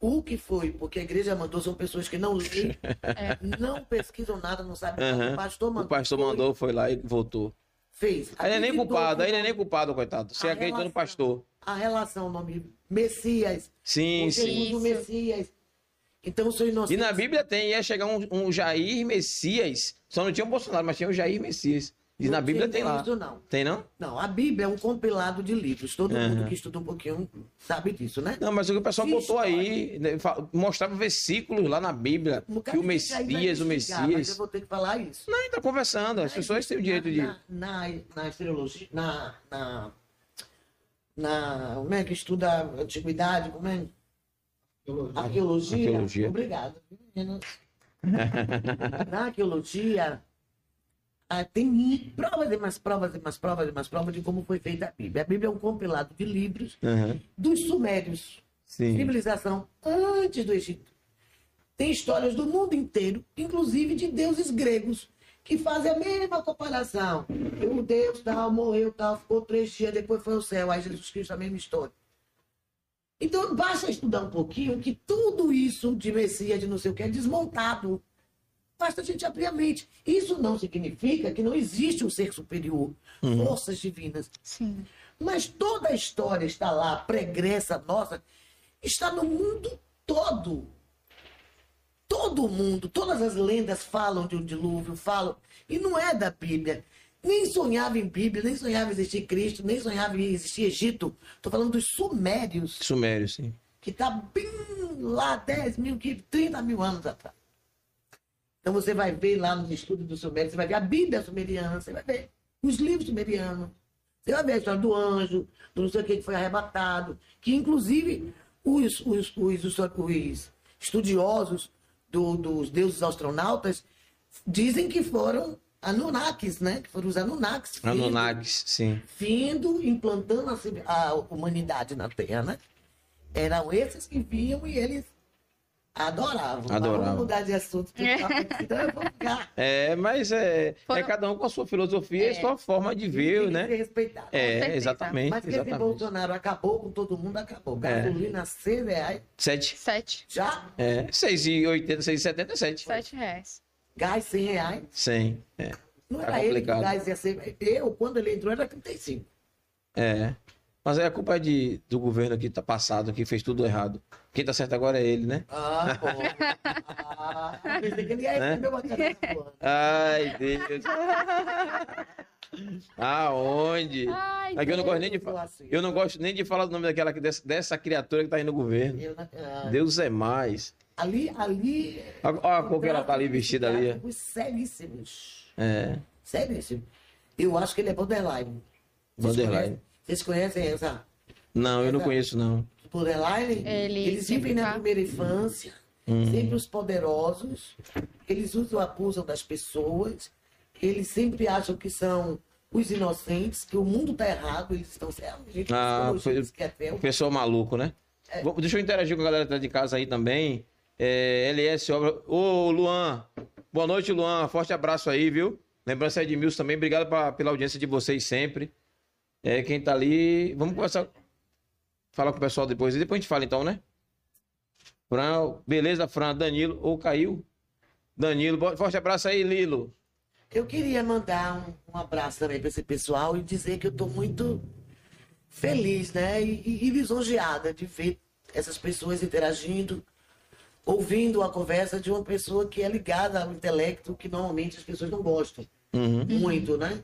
Speaker 2: O que foi, porque a igreja mandou, são pessoas que não leem, não pesquisam nada, não sabem nada.
Speaker 1: Aham.
Speaker 2: O pastor mandou.
Speaker 1: O pastor
Speaker 2: foi,
Speaker 1: mandou, foi lá e voltou.
Speaker 2: Fez.
Speaker 1: Aí ele é nem culpado,
Speaker 2: que
Speaker 1: aí ele é
Speaker 2: não-
Speaker 1: nem culpado, coitado. Você
Speaker 2: A
Speaker 1: acreditou no
Speaker 2: relação-
Speaker 1: pastor.
Speaker 2: A relação, o nome Messias.
Speaker 1: Sim,
Speaker 2: o
Speaker 1: sim.
Speaker 2: Do. Messias. Então, sou
Speaker 1: E
Speaker 2: inocente.
Speaker 1: na Bíblia tem, ia chegar um, um Jair Messias. Só não tinha o Bolsonaro, mas tinha o Jair Messias. E na Bíblia tem lá.
Speaker 2: Isso não.
Speaker 1: Tem não?
Speaker 2: Não, a Bíblia é um compilado de livros. Todo
Speaker 1: Aham.
Speaker 2: mundo que estuda um pouquinho sabe disso, né?
Speaker 1: Não, mas o que o pessoal
Speaker 2: Que
Speaker 1: botou
Speaker 2: história.
Speaker 1: aí, né, mostrava versículos lá na Bíblia, que o Messias, o
Speaker 2: investigar, Mas eu
Speaker 1: Messias.
Speaker 2: vou ter que falar isso.
Speaker 1: Não, ele tá conversando, as pessoas têm o direito de.
Speaker 2: Na, na, na na, na, na. Como é que estuda a antiguidade? Como é? Arqueologia.
Speaker 1: Arqueologia.
Speaker 2: Obrigado. meninas. na arqueologia, ah, tem provas e mais provas e mais provas e mais provas de como foi feita a Bíblia. A Bíblia é um compilado de livros
Speaker 1: Aham,
Speaker 2: dos sumérios,
Speaker 1: Sim.
Speaker 2: civilização antes do Egito. Tem histórias do mundo inteiro, inclusive de deuses gregos, que fazem a mesma comparação. O deus tal morreu, tal, ficou três dias, depois foi ao céu. Aí Jesus Cristo a mesma história. Então, basta estudar um pouquinho que tudo isso de Messias, de não sei o que, é desmontado. Basta a gente abrir a mente. Isso não significa que não existe um ser superior, forças divinas.
Speaker 3: Sim.
Speaker 2: Mas toda a história está lá, pregressa nossa, está no mundo todo. Todo mundo, todas as lendas falam de um dilúvio, falam. E não é da Bíblia. Nem sonhava em Bíblia, nem sonhava em existir Cristo, nem sonhava em existir Egito. Estou falando dos sumérios,
Speaker 1: Sumério, sim.
Speaker 2: que está bem lá 10 mil, 30 mil anos atrás. Então você vai ver lá nos estudos do Sumério, você vai ver a Bíblia sumeriana, você vai ver os livros sumerianos. Você vai ver a história do anjo, do não sei o que que foi arrebatado, que inclusive os, os, os, os, os estudiosos do- dos deuses astronautas dizem que foram Anunnakis, né? Que foram os Anunnakis. vindo-
Speaker 1: Anunnakis, sim.
Speaker 2: Vindo, implantando a, a humanidade na Terra, né? Eram esses que vinham e eles adoravam.
Speaker 1: Adoravam.
Speaker 2: Vamos mudar de assunto, porque tá- então eu vou ficar.
Speaker 1: É, mas é,
Speaker 3: Foram-
Speaker 1: é cada um com a sua filosofia e sua forma de ver,
Speaker 2: Tem que
Speaker 1: né?
Speaker 2: ser respeitado.
Speaker 1: É,
Speaker 3: certeza.
Speaker 1: exatamente.
Speaker 2: Mas que esse
Speaker 1: exatamente.
Speaker 2: Bolsonaro acabou com todo mundo, acabou.
Speaker 1: É.
Speaker 2: Gasolina, 6 reais.
Speaker 1: Sete.
Speaker 3: Sete.
Speaker 2: Já,
Speaker 1: É, 6,80, 6,77.
Speaker 3: Sete reais.
Speaker 2: Gás 100 reais.
Speaker 1: 100. É.
Speaker 2: Não
Speaker 1: Tá
Speaker 2: era ele que o
Speaker 1: complicado.
Speaker 2: gás ia ser. Eu, quando ele entrou, era 35.
Speaker 1: É. Mas aí a culpa é de, do governo que tá passado, que fez tudo errado. Quem tá certo agora é ele, né?
Speaker 2: Ah, pô. ah, pensei que ele ia
Speaker 1: Né?
Speaker 2: uma.
Speaker 1: Ai, Deus. Aonde?
Speaker 3: Ai,
Speaker 1: Aqui eu não gosto nem de falar.
Speaker 2: assim.
Speaker 1: Eu não gosto nem de falar do nome daquela dessa, dessa criatura que tá aí no governo.
Speaker 2: Ah,
Speaker 1: Deus é mais.
Speaker 2: Ali, ali.
Speaker 1: Olha a cor que ela tá ali vestida ali.
Speaker 2: Os seríssimos.
Speaker 1: É.
Speaker 2: Seríssimo. Eu acho que ele é borderline. Vocês
Speaker 1: Borderline.
Speaker 2: conhecem- Vocês conhecem essa
Speaker 1: Não, eu não
Speaker 2: Essa-
Speaker 1: conheço, não.
Speaker 2: borderline?
Speaker 3: Ele
Speaker 2: Eles
Speaker 3: sempre
Speaker 2: vivem na
Speaker 3: tá-
Speaker 2: primeira infância,
Speaker 1: Hum.
Speaker 2: sempre os poderosos. Eles usam, abusam das pessoas. Eles sempre acham que são os inocentes, que o mundo tá errado, eles estão certos. A gente
Speaker 1: Ah, foi-
Speaker 2: que é.
Speaker 1: O pessoal maluco, né?
Speaker 2: É.
Speaker 1: Deixa eu interagir com a galera que tá de casa aí também. É, LS Obra. Ô, Luan. Boa noite, Luan. Forte abraço aí, viu? Lembrança Edmilson também. Obrigado pra- pela audiência de vocês sempre. É, quem tá ali. Vamos começar. Falar com o pessoal depois. E depois a gente fala então, né? Fran, beleza, Fran. Danilo. Ou caiu? Danilo. Forte abraço aí, Lilo.
Speaker 2: Eu queria mandar um, um abraço também para esse pessoal e dizer que eu estou muito feliz, né? E, e- e lisonjeada de ver essas pessoas interagindo, ouvindo a conversa de uma pessoa que é ligada ao intelecto, que normalmente as pessoas não gostam
Speaker 1: Uhum.
Speaker 2: muito, né?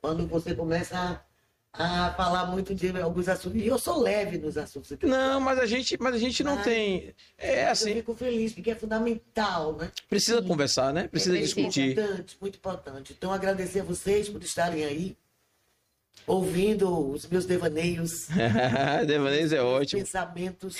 Speaker 2: Quando você começa a, a falar muito de alguns assuntos. E eu sou leve nos assuntos.
Speaker 1: Não, mas a gente, mas a gente não
Speaker 2: Mas-
Speaker 1: tem. É
Speaker 2: Eu
Speaker 1: assim,
Speaker 2: fico feliz, porque é fundamental, né?
Speaker 1: precisa conversar, né? Precisa
Speaker 3: É
Speaker 1: discutir.
Speaker 2: Importante, muito importante. Então, agradecer a vocês por estarem aí, ouvindo os meus devaneios,
Speaker 1: Devaneios é ótimo.
Speaker 2: pensamentos,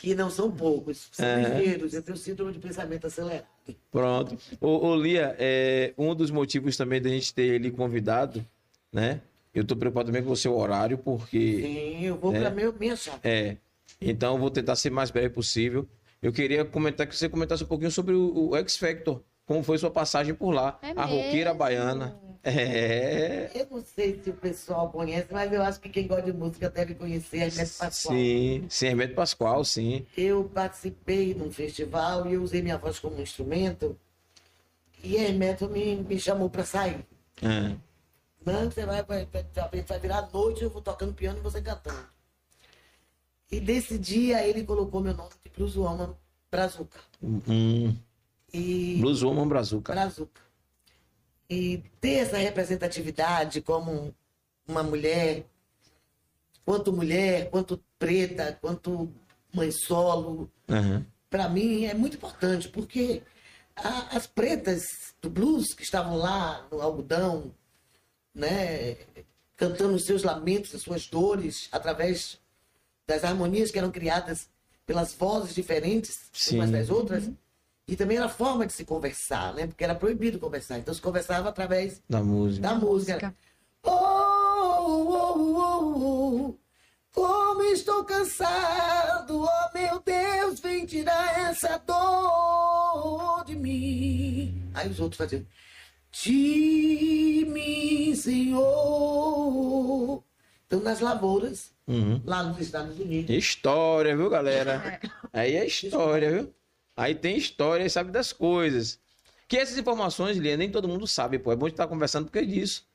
Speaker 2: que não são poucos, são
Speaker 1: Aham.
Speaker 2: ligeiros. Eu tenho síndrome de pensamento acelerado.
Speaker 1: Pronto. Ô, ô, Lia, é, um dos motivos também da gente ter ele convidado, né? Eu tô preocupado também com o seu horário, porque.
Speaker 2: Sim, eu vou
Speaker 1: É.
Speaker 2: para meu, minha chave.
Speaker 1: É. Então, eu vou tentar ser mais breve possível. Eu queria comentar que você comentasse um pouquinho sobre o, o X Factor. Como foi sua passagem por lá?
Speaker 3: É
Speaker 1: a roqueira
Speaker 3: mesmo?
Speaker 1: baiana. É.
Speaker 2: Eu não sei se o pessoal conhece, mas eu acho que quem gosta de música deve conhecer a Hermeto Pascoal.
Speaker 1: Sim, sim, Hermeto Pascoal, sim.
Speaker 2: Eu participei num festival e eu usei minha voz como instrumento. E a Hermeto me, me chamou para sair.
Speaker 1: É.
Speaker 2: Não, você vai, vai, vai, vai virar a noite, eu vou tocando piano e você cantando. E desse dia ele colocou meu nome de Blues Woman Brazuca.
Speaker 1: Hum,
Speaker 2: E
Speaker 1: Blues Woman Brazuca.
Speaker 2: Brazuca. E ter essa representatividade como uma mulher, quanto mulher, quanto preta, quanto mãe solo,
Speaker 1: Aham.
Speaker 2: para mim é muito importante, porque a- as pretas do blues que estavam lá no algodão, né, cantando os seus lamentos, as suas dores, através das harmonias que eram criadas pelas vozes diferentes
Speaker 1: Sim.
Speaker 2: umas das outras, e também era a forma de se conversar, né, porque era proibido conversar, então se conversava através
Speaker 1: Da música.
Speaker 2: da música.
Speaker 3: música.
Speaker 2: Oh, oh, oh, oh, como estou cansado, oh meu Deus, vem tirar essa dor de mim. Aí os outros faziam, de mim, Senhor. Então, nas lavouras,
Speaker 1: Uhum.
Speaker 2: lá nos Estados Unidos,
Speaker 1: História, viu, galera? Aí é história, viu? Aí tem história e sabe das coisas. Que essas informações, Lia, nem todo mundo sabe, pô. É bom estar conversando porque é disso.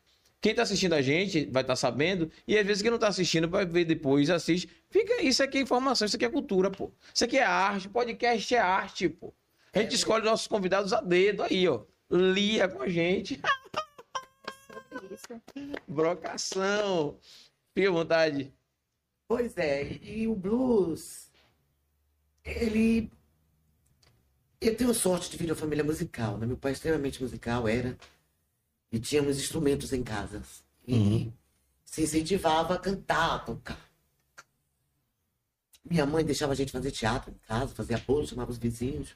Speaker 1: Quem tá assistindo a gente vai estar sabendo, e às vezes quem não tá assistindo vai ver depois, assiste. Fica, isso aqui é informação, isso aqui é cultura, pô. Isso aqui é arte, podcast é arte, pô. A gente escolhe nossos convidados a dedo aí, ó. Lia com a gente.
Speaker 3: Isso.
Speaker 1: Brocação. Fique à vontade.
Speaker 2: Pois é, e o blues, ele. Eu tenho sorte de vir de uma família musical, né? Meu pai é extremamente musical, era. E tínhamos instrumentos em casa. E
Speaker 1: Uhum.
Speaker 2: se incentivava a cantar, a tocar. Minha mãe deixava a gente fazer teatro em casa, fazia bolo, chamava os vizinhos.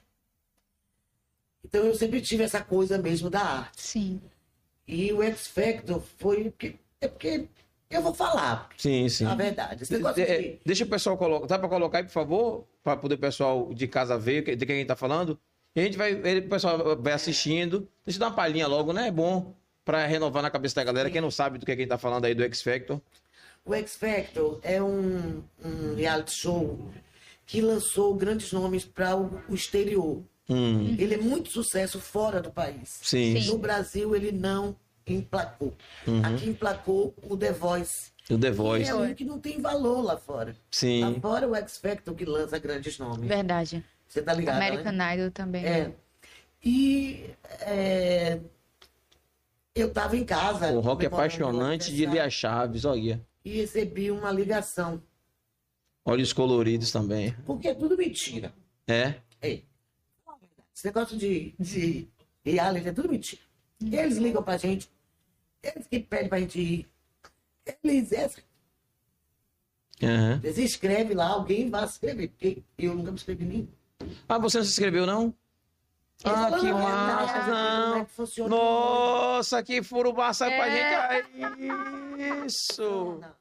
Speaker 2: Então eu sempre tive essa coisa mesmo da arte.
Speaker 3: Sim.
Speaker 2: E o X Factor foi. É porque eu vou falar,
Speaker 1: Sim, sim.
Speaker 2: a verdade. Esse negócio
Speaker 1: É,
Speaker 2: de-
Speaker 1: Deixa o pessoal colocar. Dá pra colocar aí, por favor? Pra poder o pessoal de casa ver que- de quem a gente tá falando. E a gente vai. ele- O pessoal vai assistindo. Deixa eu dar uma palhinha logo, né? É bom. Pra renovar na cabeça da galera. Quem não sabe do que a gente tá falando aí do X Factor.
Speaker 2: O X Factor é um, um reality show que lançou grandes nomes para o, o exterior.
Speaker 1: Hum,
Speaker 2: Ele é muito sucesso fora do país.
Speaker 1: sim.
Speaker 3: Sim.
Speaker 2: No Brasil, ele não emplacou.
Speaker 1: Uhum.
Speaker 2: Aqui emplacou o The Voice.
Speaker 1: O The
Speaker 2: que
Speaker 1: Voice.
Speaker 2: é um que não tem valor lá fora. Lá
Speaker 1: Sim.
Speaker 2: fora, o X Factor que lança grandes nomes.
Speaker 3: Verdade.
Speaker 2: Você tá ligado,
Speaker 3: American
Speaker 2: né?
Speaker 3: Idol também.
Speaker 2: É. E é, eu tava em casa.
Speaker 1: O rock é apaixonante de Lia Chaves, olha.
Speaker 2: E recebi uma ligação.
Speaker 1: Olhos coloridos também.
Speaker 2: Porque é tudo mentira.
Speaker 1: É?
Speaker 2: Ei, esse negócio de, de reality é tudo mentira. Eles ligam pra gente, eles que pedem pra gente ir. Eles, eles,
Speaker 1: Aham.
Speaker 2: eles escrevem lá, alguém vai se inscrever, porque eu nunca me inscrevi nem.
Speaker 1: Ah, você não se inscreveu, não? Ah,
Speaker 2: Eles
Speaker 1: que massa!
Speaker 2: "Ah, Como é
Speaker 1: Não.
Speaker 2: que funciona?
Speaker 1: Nossa, que furubá sai pra
Speaker 3: É.
Speaker 1: gente aí. Isso!
Speaker 2: Não,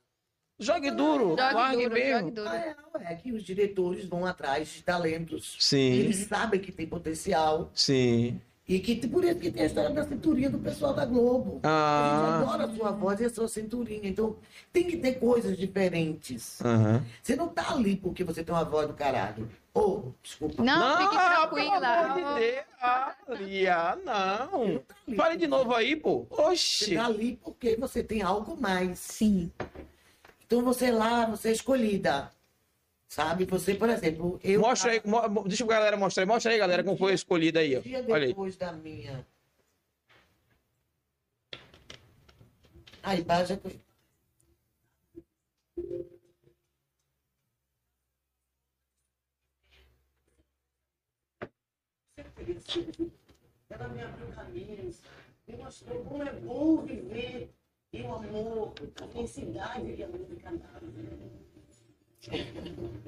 Speaker 1: Jogue duro,
Speaker 3: Jogue
Speaker 1: largue
Speaker 3: duro,
Speaker 1: mesmo.
Speaker 3: jogue duro.
Speaker 2: não é, é que os diretores vão atrás de talentos.
Speaker 1: Sim,
Speaker 2: Eles sabem que tem potencial.
Speaker 1: sim.
Speaker 2: E que por isso que tem a história da cinturinha do pessoal da Globo. A
Speaker 1: Ah,
Speaker 2: gente adora a sua voz e a sua cinturinha. Então, tem que ter coisas diferentes.
Speaker 1: aham.
Speaker 2: Você não tá ali porque você tem uma voz do caralho. Ou, desculpa.
Speaker 3: Não, fique
Speaker 1: pelo
Speaker 3: tranquila.
Speaker 1: amor de Deus. Ah, Lia, não.
Speaker 2: tá.
Speaker 1: Fale de novo aí, pô.
Speaker 2: Você
Speaker 1: Oxi.
Speaker 2: tá ali porque você tem algo mais.
Speaker 3: Sim.
Speaker 2: Então você lá, você é escolhida. Sabe? Você, por exemplo, eu.
Speaker 1: Mostra aí, mo- deixa a galera mostrar aí. Mostra aí, galera, como foi escolhida aí, ó.
Speaker 2: Um dia
Speaker 1: Olha aí.
Speaker 2: da minha. Aí, baixa. Ela me abriu caminhos, me mostrou como é bom viver e o amor, a felicidade que a música dá.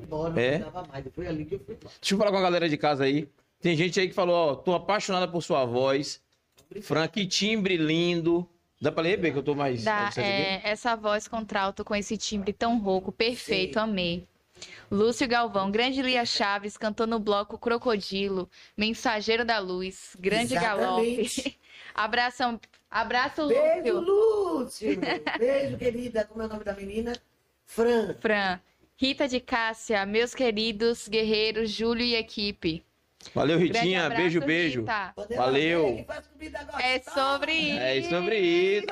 Speaker 2: Não
Speaker 1: É?
Speaker 2: dava mais, foi ali que eu fui.
Speaker 1: Deixa eu falar com a galera de casa aí. Tem gente aí que falou, ó, tô apaixonada por sua voz. Fran, que timbre lindo. Dá pra ler, B, que eu tô mais...
Speaker 3: Dá, é, essa voz contralto com esse timbre tão rouco, perfeito,
Speaker 2: Sim.
Speaker 3: amei. Lúcio Galvão, grande Lia Chaves, cantou no bloco Crocodilo, Mensageiro da Luz, grande
Speaker 2: Exatamente.
Speaker 3: galope. Abração, abraço,
Speaker 2: Beijo,
Speaker 3: Lúcio.
Speaker 2: Lúcio! Beijo, querida. Como é o nome da menina? Fran.
Speaker 3: Fran. Rita de Cássia, meus queridos guerreiros, Júlio e equipe.
Speaker 1: Valeu, Ritinha.
Speaker 3: abraço,
Speaker 1: beijo, beijo.
Speaker 3: Rita.
Speaker 1: Valeu.
Speaker 2: comida gostosa.
Speaker 3: É sobre isso.
Speaker 1: É sobre isso.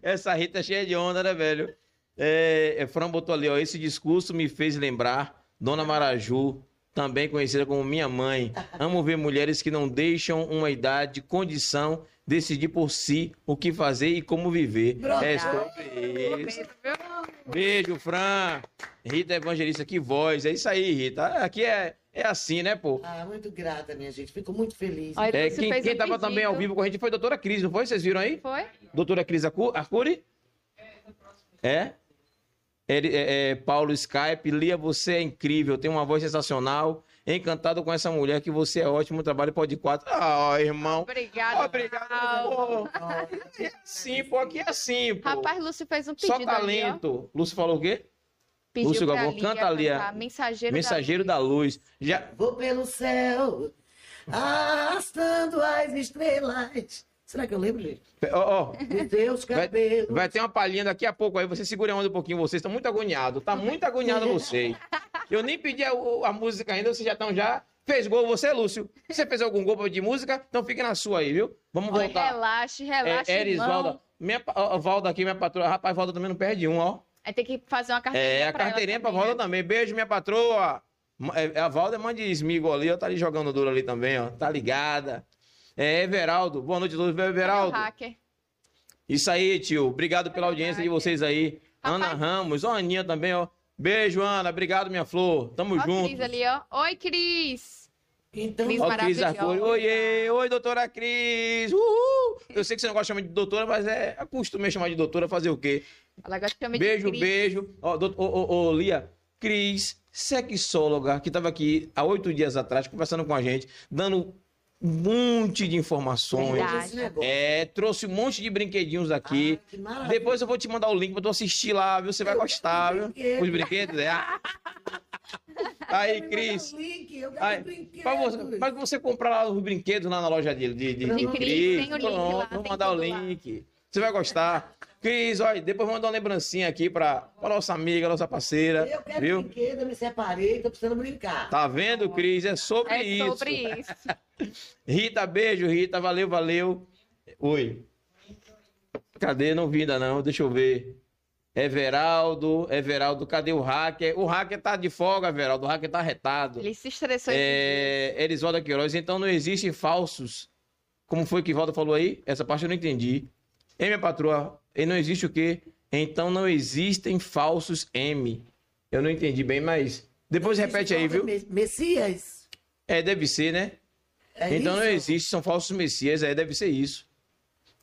Speaker 1: Essa Rita é cheia de onda, né, velho? É, é, Fran botou ali, ó. Esse discurso me fez lembrar Dona Maraju, também conhecida como minha mãe. Amo ver mulheres que não deixam uma idade, condição, decidir por si o que fazer e como viver. É sobre isso. Beijo, Fran. Rita Evangelista, que voz. É isso aí, Rita. Aqui é, é assim, né, pô?
Speaker 2: Ah, muito grata, minha gente. Fico muito feliz.
Speaker 3: Olha,
Speaker 1: É, quem, quem
Speaker 3: um
Speaker 1: tava também ao
Speaker 3: pedido.
Speaker 1: vivo com a gente foi a doutora Cris, não foi? Vocês viram aí?
Speaker 3: Foi?
Speaker 1: Doutora Cris Arcuri? É? Ele- é, é, Paulo Skype, Lia, você é incrível, tem uma voz sensacional. Encantado com essa mulher, que você é ótimo, trabalho pode quatro. Ah, irmão.
Speaker 3: Obrigada.
Speaker 1: Obrigado.
Speaker 3: Paulo.
Speaker 1: é assim, pô, aqui é assim, pô.
Speaker 3: Rapaz, Lúcio fez um
Speaker 1: Só
Speaker 3: pedido ali, ó.
Speaker 1: talento. Lúcio falou o quê?
Speaker 3: Pediu
Speaker 1: Lúcio Galvão,
Speaker 3: Lia
Speaker 1: canta, Lia.
Speaker 3: cantar Mensageiro,
Speaker 1: Mensageiro da luz. Já,
Speaker 2: Vou pelo céu, arrastando as estrelas. Será que eu lembro, gente?
Speaker 1: ó, ó,
Speaker 2: Dos teus
Speaker 1: Vai-
Speaker 2: cabelos.
Speaker 1: Vai ter uma palhinha daqui a pouco aí, você segura a onda um pouquinho, vocês estão muito agoniados, tá muito agoniado vocês. Eu nem pedi a, a música ainda, vocês já estão já. Fez gol você, Lúcio? Você fez algum gol de música? Então fique na sua aí, viu? Vamos
Speaker 3: Olha,
Speaker 1: voltar.
Speaker 3: relaxe, relaxe,
Speaker 1: É, Eris,
Speaker 3: irmão.
Speaker 1: Valda. Minha, ó, Valda aqui, minha patroa. Rapaz, Valda também não perde um, ó.
Speaker 3: Aí tem que fazer uma carteirinha
Speaker 1: É, a
Speaker 3: pra ela
Speaker 1: carteirinha pra
Speaker 3: também,
Speaker 1: Valda
Speaker 3: né?
Speaker 1: também. Beijo, minha patroa. É, A Valda é mãe de Smigo ali, ó. Tá ali jogando duro ali também, ó. Tá ligada. É, Everaldo. Boa noite a todos, Everaldo.
Speaker 3: hacker?
Speaker 1: Isso aí, tio. Obrigado pela audiência de vocês aí.
Speaker 3: Rapaz.
Speaker 1: Ana Ramos, ó, a Aninha também, ó. Beijo, Ana. Obrigado, minha flor. Tamo
Speaker 3: Ó,
Speaker 1: junto.
Speaker 3: Cris ali, ó. Oi, Cris.
Speaker 2: Então,
Speaker 3: Cris
Speaker 1: Ó, Cris. Oiê, oi, doutora Cris. Uhul. Eu sei que você não gosta de chamar de doutora, mas é costume chamar de doutora fazer o quê?
Speaker 3: Ela gosta de chamar de
Speaker 1: Beijo,
Speaker 3: Cris.
Speaker 1: beijo. Ó, doutor, ô, ô, ô, Lia, Cris, sexóloga, que estava aqui há oito dias atrás conversando com a gente, dando um monte de informações. É, trouxe um monte de brinquedinhos aqui.
Speaker 2: Ah, que maravilha.
Speaker 1: Depois eu vou te mandar o link pra tu assistir lá, viu? Você vai
Speaker 2: Eu
Speaker 1: gostar, viu?
Speaker 2: brinquedo.
Speaker 1: Os brinquedos, é. Ah. Aí, Cris. Aí, você, pra você comprar lá os brinquedos lá na loja dele, de, de,
Speaker 2: De
Speaker 1: de
Speaker 3: Cris,
Speaker 1: Cris.
Speaker 3: tem o link
Speaker 1: Pronto,
Speaker 3: lá,
Speaker 1: vou
Speaker 3: tem
Speaker 1: mandar o link. Você vai gostar. Cris, olha, depois manda uma lembrancinha aqui pra, pra nossa amiga, nossa parceira.
Speaker 2: Eu quero
Speaker 1: Viu?
Speaker 2: brinquedo, eu me separei, tô precisando brincar.
Speaker 1: Tá vendo, Cris? É sobre
Speaker 3: É
Speaker 1: isso.
Speaker 3: sobre isso.
Speaker 1: Rita, beijo, Rita. Valeu, valeu. Oi. Cadê? Não vi ainda não. Deixa eu ver. Everaldo, Everaldo, cadê o hacker? O hacker tá de folga, Everaldo. O hacker tá retado.
Speaker 3: Ele se estressou.
Speaker 1: É, Erisvalda Queiroz, então não existem falsos. Como foi que Valda falou aí? Essa parte eu não entendi. Hein, minha patroa? E não existe o quê? Então não existem falsos M. Eu não entendi bem, mas. Depois repete aí, viu?
Speaker 2: Me- Messias.
Speaker 1: É, deve ser, né?
Speaker 2: É
Speaker 1: então não
Speaker 2: isso?
Speaker 1: existe, são falsos messias, aí deve ser isso.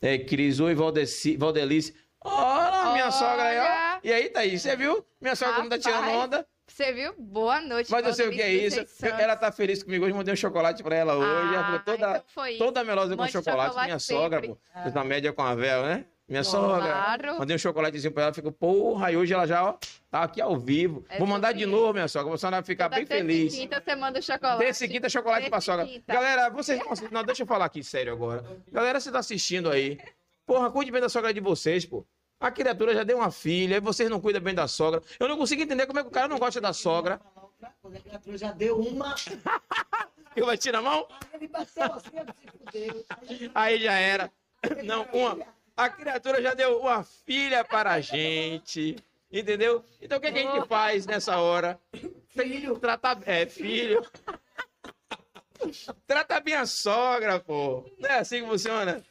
Speaker 1: É, Cris, oi, Valdeci, Valdelice. Olha, minha
Speaker 3: Olha!
Speaker 1: sogra aí, ó. E aí, Thaís, você viu? Minha sogra como tá tirando
Speaker 3: Rapaz,
Speaker 1: onda.
Speaker 3: Você viu? Boa noite.
Speaker 1: Mas eu sei o que é isso. Ela tá feliz comigo hoje, mandei um chocolate pra ela hoje. ela ficou
Speaker 3: Ah,
Speaker 1: toda,
Speaker 3: então foi
Speaker 1: toda melosa com chocolate.
Speaker 3: chocolate
Speaker 1: Minha
Speaker 3: sempre.
Speaker 1: sogra, pô. Fez uma média com a Vel, né? Minha sogra.
Speaker 3: Claro.
Speaker 1: Mandei um chocolatezinho pra ela, ficou, porra, e hoje ela já, ó, tá aqui ao vivo.
Speaker 3: É
Speaker 1: Vou mandar de novo, minha sogra, pra senhora ficar
Speaker 3: Toda
Speaker 1: bem feliz.
Speaker 3: Quinta você manda o chocolate.
Speaker 1: Terça quinta chocolate pra
Speaker 3: Terça
Speaker 1: sogra.
Speaker 3: quinta.
Speaker 1: Galera, vocês. Não, deixa eu falar aqui sério agora. Galera, você tá assistindo aí. Porra, cuide bem da sogra de vocês, pô. A criatura já deu uma filha, e vocês não cuidam bem da sogra. Eu não consigo entender como é que o cara não gosta da sogra.
Speaker 2: A criatura já deu uma,
Speaker 1: Que vai tirar a mão?
Speaker 2: assim.
Speaker 1: Aí já era. Não, uma. A criatura já deu uma filha para a gente. Entendeu? Então o que, é que a gente faz nessa hora? Filho. Tratar. É, filho. Trata bem a sogra, pô. Não é assim que funciona?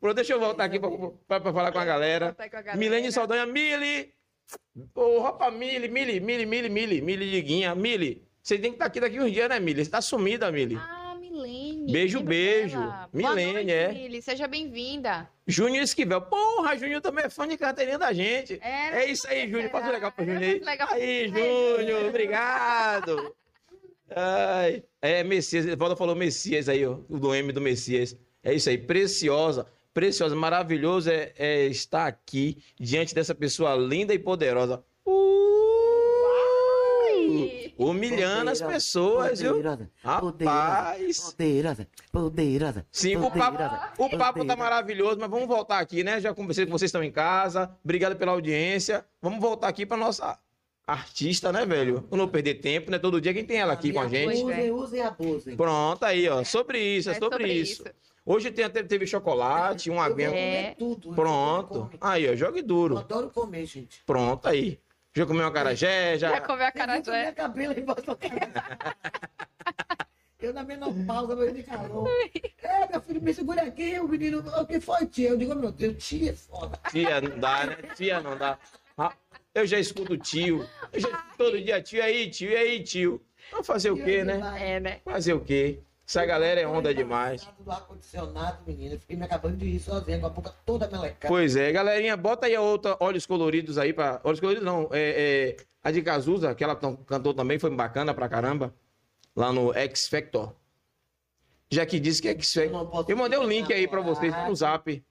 Speaker 1: Pô, deixa eu voltar aqui pra falar com a galera.
Speaker 3: Voltar com a galera.
Speaker 1: Milene Saldanha, Mili. Ô, roupa Mili, Mili, Mili, Mili, Mili, Mili Liguinha. Mili, você tem que estar aqui daqui uns dias, né, Mili? Você tá sumida, Mili.
Speaker 3: Ah, Milene.
Speaker 1: Beijo, beijo.
Speaker 3: dela.
Speaker 1: Milene,
Speaker 3: noite,
Speaker 1: é.
Speaker 3: Mili. Seja bem-vinda.
Speaker 1: Júnior Esquivel. Porra, Júnior também é fã de carteirinha da gente.
Speaker 3: É,
Speaker 1: É isso aí, Júnior. Passa legal pra Júnior aí.
Speaker 3: Legal.
Speaker 1: Aí, Júnior, obrigado. Ai, é, Messias, Valdo falou Messias aí, ó, o do M do Messias. É isso aí, preciosa, preciosa, maravilhoso é, é estar aqui diante dessa pessoa linda e poderosa. Uh, humilhando as pessoas, viu?
Speaker 2: Poderosa,
Speaker 1: Rapaz.
Speaker 2: Poderosa, poderosa.
Speaker 1: Sim, o papo,
Speaker 2: poderosa,
Speaker 1: o papo tá
Speaker 2: poderosa.
Speaker 1: maravilhoso, mas vamos voltar aqui, né? Já conversei com vocês estão em casa. Obrigado pela audiência. Vamos voltar aqui para nossa artista, né, velho? Não perder tempo, né? Todo dia quem tem ela aqui com a gente.
Speaker 3: Pois é.
Speaker 2: Usem, usem e abusem.
Speaker 1: Pronto, aí, ó. Sobre isso, é,
Speaker 3: É
Speaker 1: sobre,
Speaker 3: sobre
Speaker 1: isso.
Speaker 3: isso.
Speaker 1: Hoje tem, até- teve chocolate, um
Speaker 2: Eu
Speaker 1: aguinha.
Speaker 3: É.
Speaker 2: tudo. eu
Speaker 1: Pronto. Aí, ó, jogue
Speaker 2: Eu
Speaker 1: duro.
Speaker 2: adoro comer, gente.
Speaker 1: Pronto, aí. Já comeu uma carajé,
Speaker 3: Já
Speaker 1: já.
Speaker 3: comeu a
Speaker 2: Você viu
Speaker 3: cara
Speaker 2: que minha cabelo em volta da cara. Eu na menopausa, morrendo de calor. É, meu filho, me segura aqui. O menino, o que foi, tia? Eu digo, meu Deus, tia, é foda.
Speaker 1: Tia, não dá, né? Tia, não dá. Ah, Eu já escuto tio. Eu já- todo dia, tio, e aí, tio, e aí, tio. Vamos fazer o quê, né?
Speaker 3: É, né?
Speaker 1: Fazer o quê? Essa galera é onda demais.
Speaker 2: Do ar-condicionado, menina. Fiquei me acabando de rir sozinha, com a boca toda melecada.
Speaker 1: Pois é, galerinha, bota aí a outra Olhos Coloridos aí pra. Olhos Coloridos não, é, é a de Cazuza, que ela cantou também, foi bacana pra caramba. Lá no X Factor. Já que disse que é X Factor. Eu mandei o
Speaker 2: ficar
Speaker 1: link aí pra vocês
Speaker 2: namorado.
Speaker 1: no zap.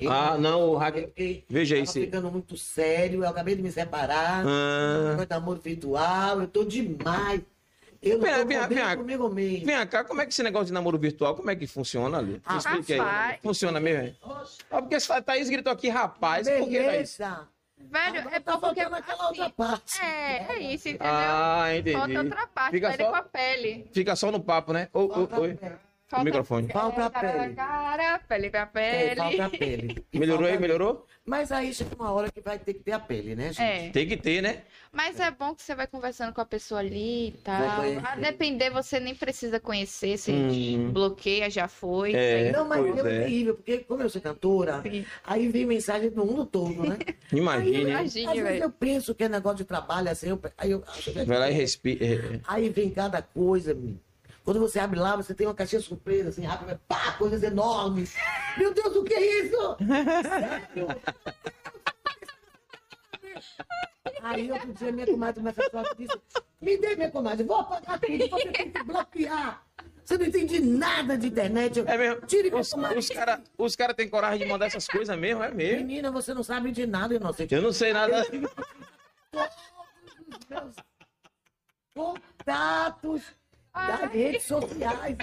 Speaker 2: Eu
Speaker 1: Ah, não, o hacker- Veja se.
Speaker 2: ficando muito sério, eu acabei de me separar.
Speaker 1: Ah,
Speaker 2: de amor virtual, eu tô demais. Eu
Speaker 1: Vem, vem, vem,
Speaker 2: comigo mesmo.
Speaker 1: vem cá, como é que esse negócio de namoro virtual, como é que funciona ali?
Speaker 2: Ah,
Speaker 1: explique aí.
Speaker 3: rapaz.
Speaker 1: Funciona mesmo? Ah, porque essa Thaís gritou aqui, rapaz, por que, Thaís?
Speaker 2: beleza.
Speaker 3: Velho,
Speaker 2: Agora
Speaker 3: é
Speaker 2: tá
Speaker 3: porque.
Speaker 2: faltando aquela outra parte.
Speaker 3: É, é isso, entendeu?
Speaker 1: Ah, entendi.
Speaker 3: Falta outra parte,
Speaker 1: Fica
Speaker 3: pele
Speaker 1: só-
Speaker 3: com a pele.
Speaker 1: Fica só no papo, né? Oi.
Speaker 2: a pele.
Speaker 3: Falta-
Speaker 1: microfone.
Speaker 2: Falta a pele.
Speaker 3: Cara, pele com a
Speaker 2: É,
Speaker 3: pele.
Speaker 2: falta a pele.
Speaker 1: Melhorou aí, melhorou?
Speaker 2: Mas aí chega uma hora que vai ter que ter a pele, né, gente?
Speaker 3: É.
Speaker 1: Tem que ter, né?
Speaker 3: Mas é bom que você vai conversando com a pessoa ali e tal. A depender, você nem precisa conhecer. Você
Speaker 1: Hum.
Speaker 3: bloqueia, já foi.
Speaker 1: É.
Speaker 2: Não, mas
Speaker 1: pois
Speaker 2: é
Speaker 1: é.
Speaker 2: terrível, porque como eu sou cantora,
Speaker 3: Sim.
Speaker 2: aí vem mensagem do mundo todo, né? Às vezes
Speaker 3: velho.
Speaker 2: eu penso que é negócio de trabalho, assim, eu, aí eu é
Speaker 1: Vai lá e respira. é,
Speaker 2: Aí vem cada coisa, menino. Quando você abre lá, você tem uma caixinha surpresa, assim, rápido, pá, coisas enormes. Meu Deus, o que é isso? Sério? Aí outro dia minha comadre começa a falar disse, me dê minha comadre, vou apagar tudo, você tem que bloquear. Você não entende nada de internet.
Speaker 1: É mesmo.
Speaker 2: Tire minha
Speaker 1: Os,
Speaker 2: comadre.
Speaker 1: os caras os cara têm coragem de mandar essas coisas mesmo, é mesmo.
Speaker 2: Menina, você não sabe de nada, inocente.
Speaker 1: Eu não sei nada.
Speaker 2: meus contatos das redes sociais.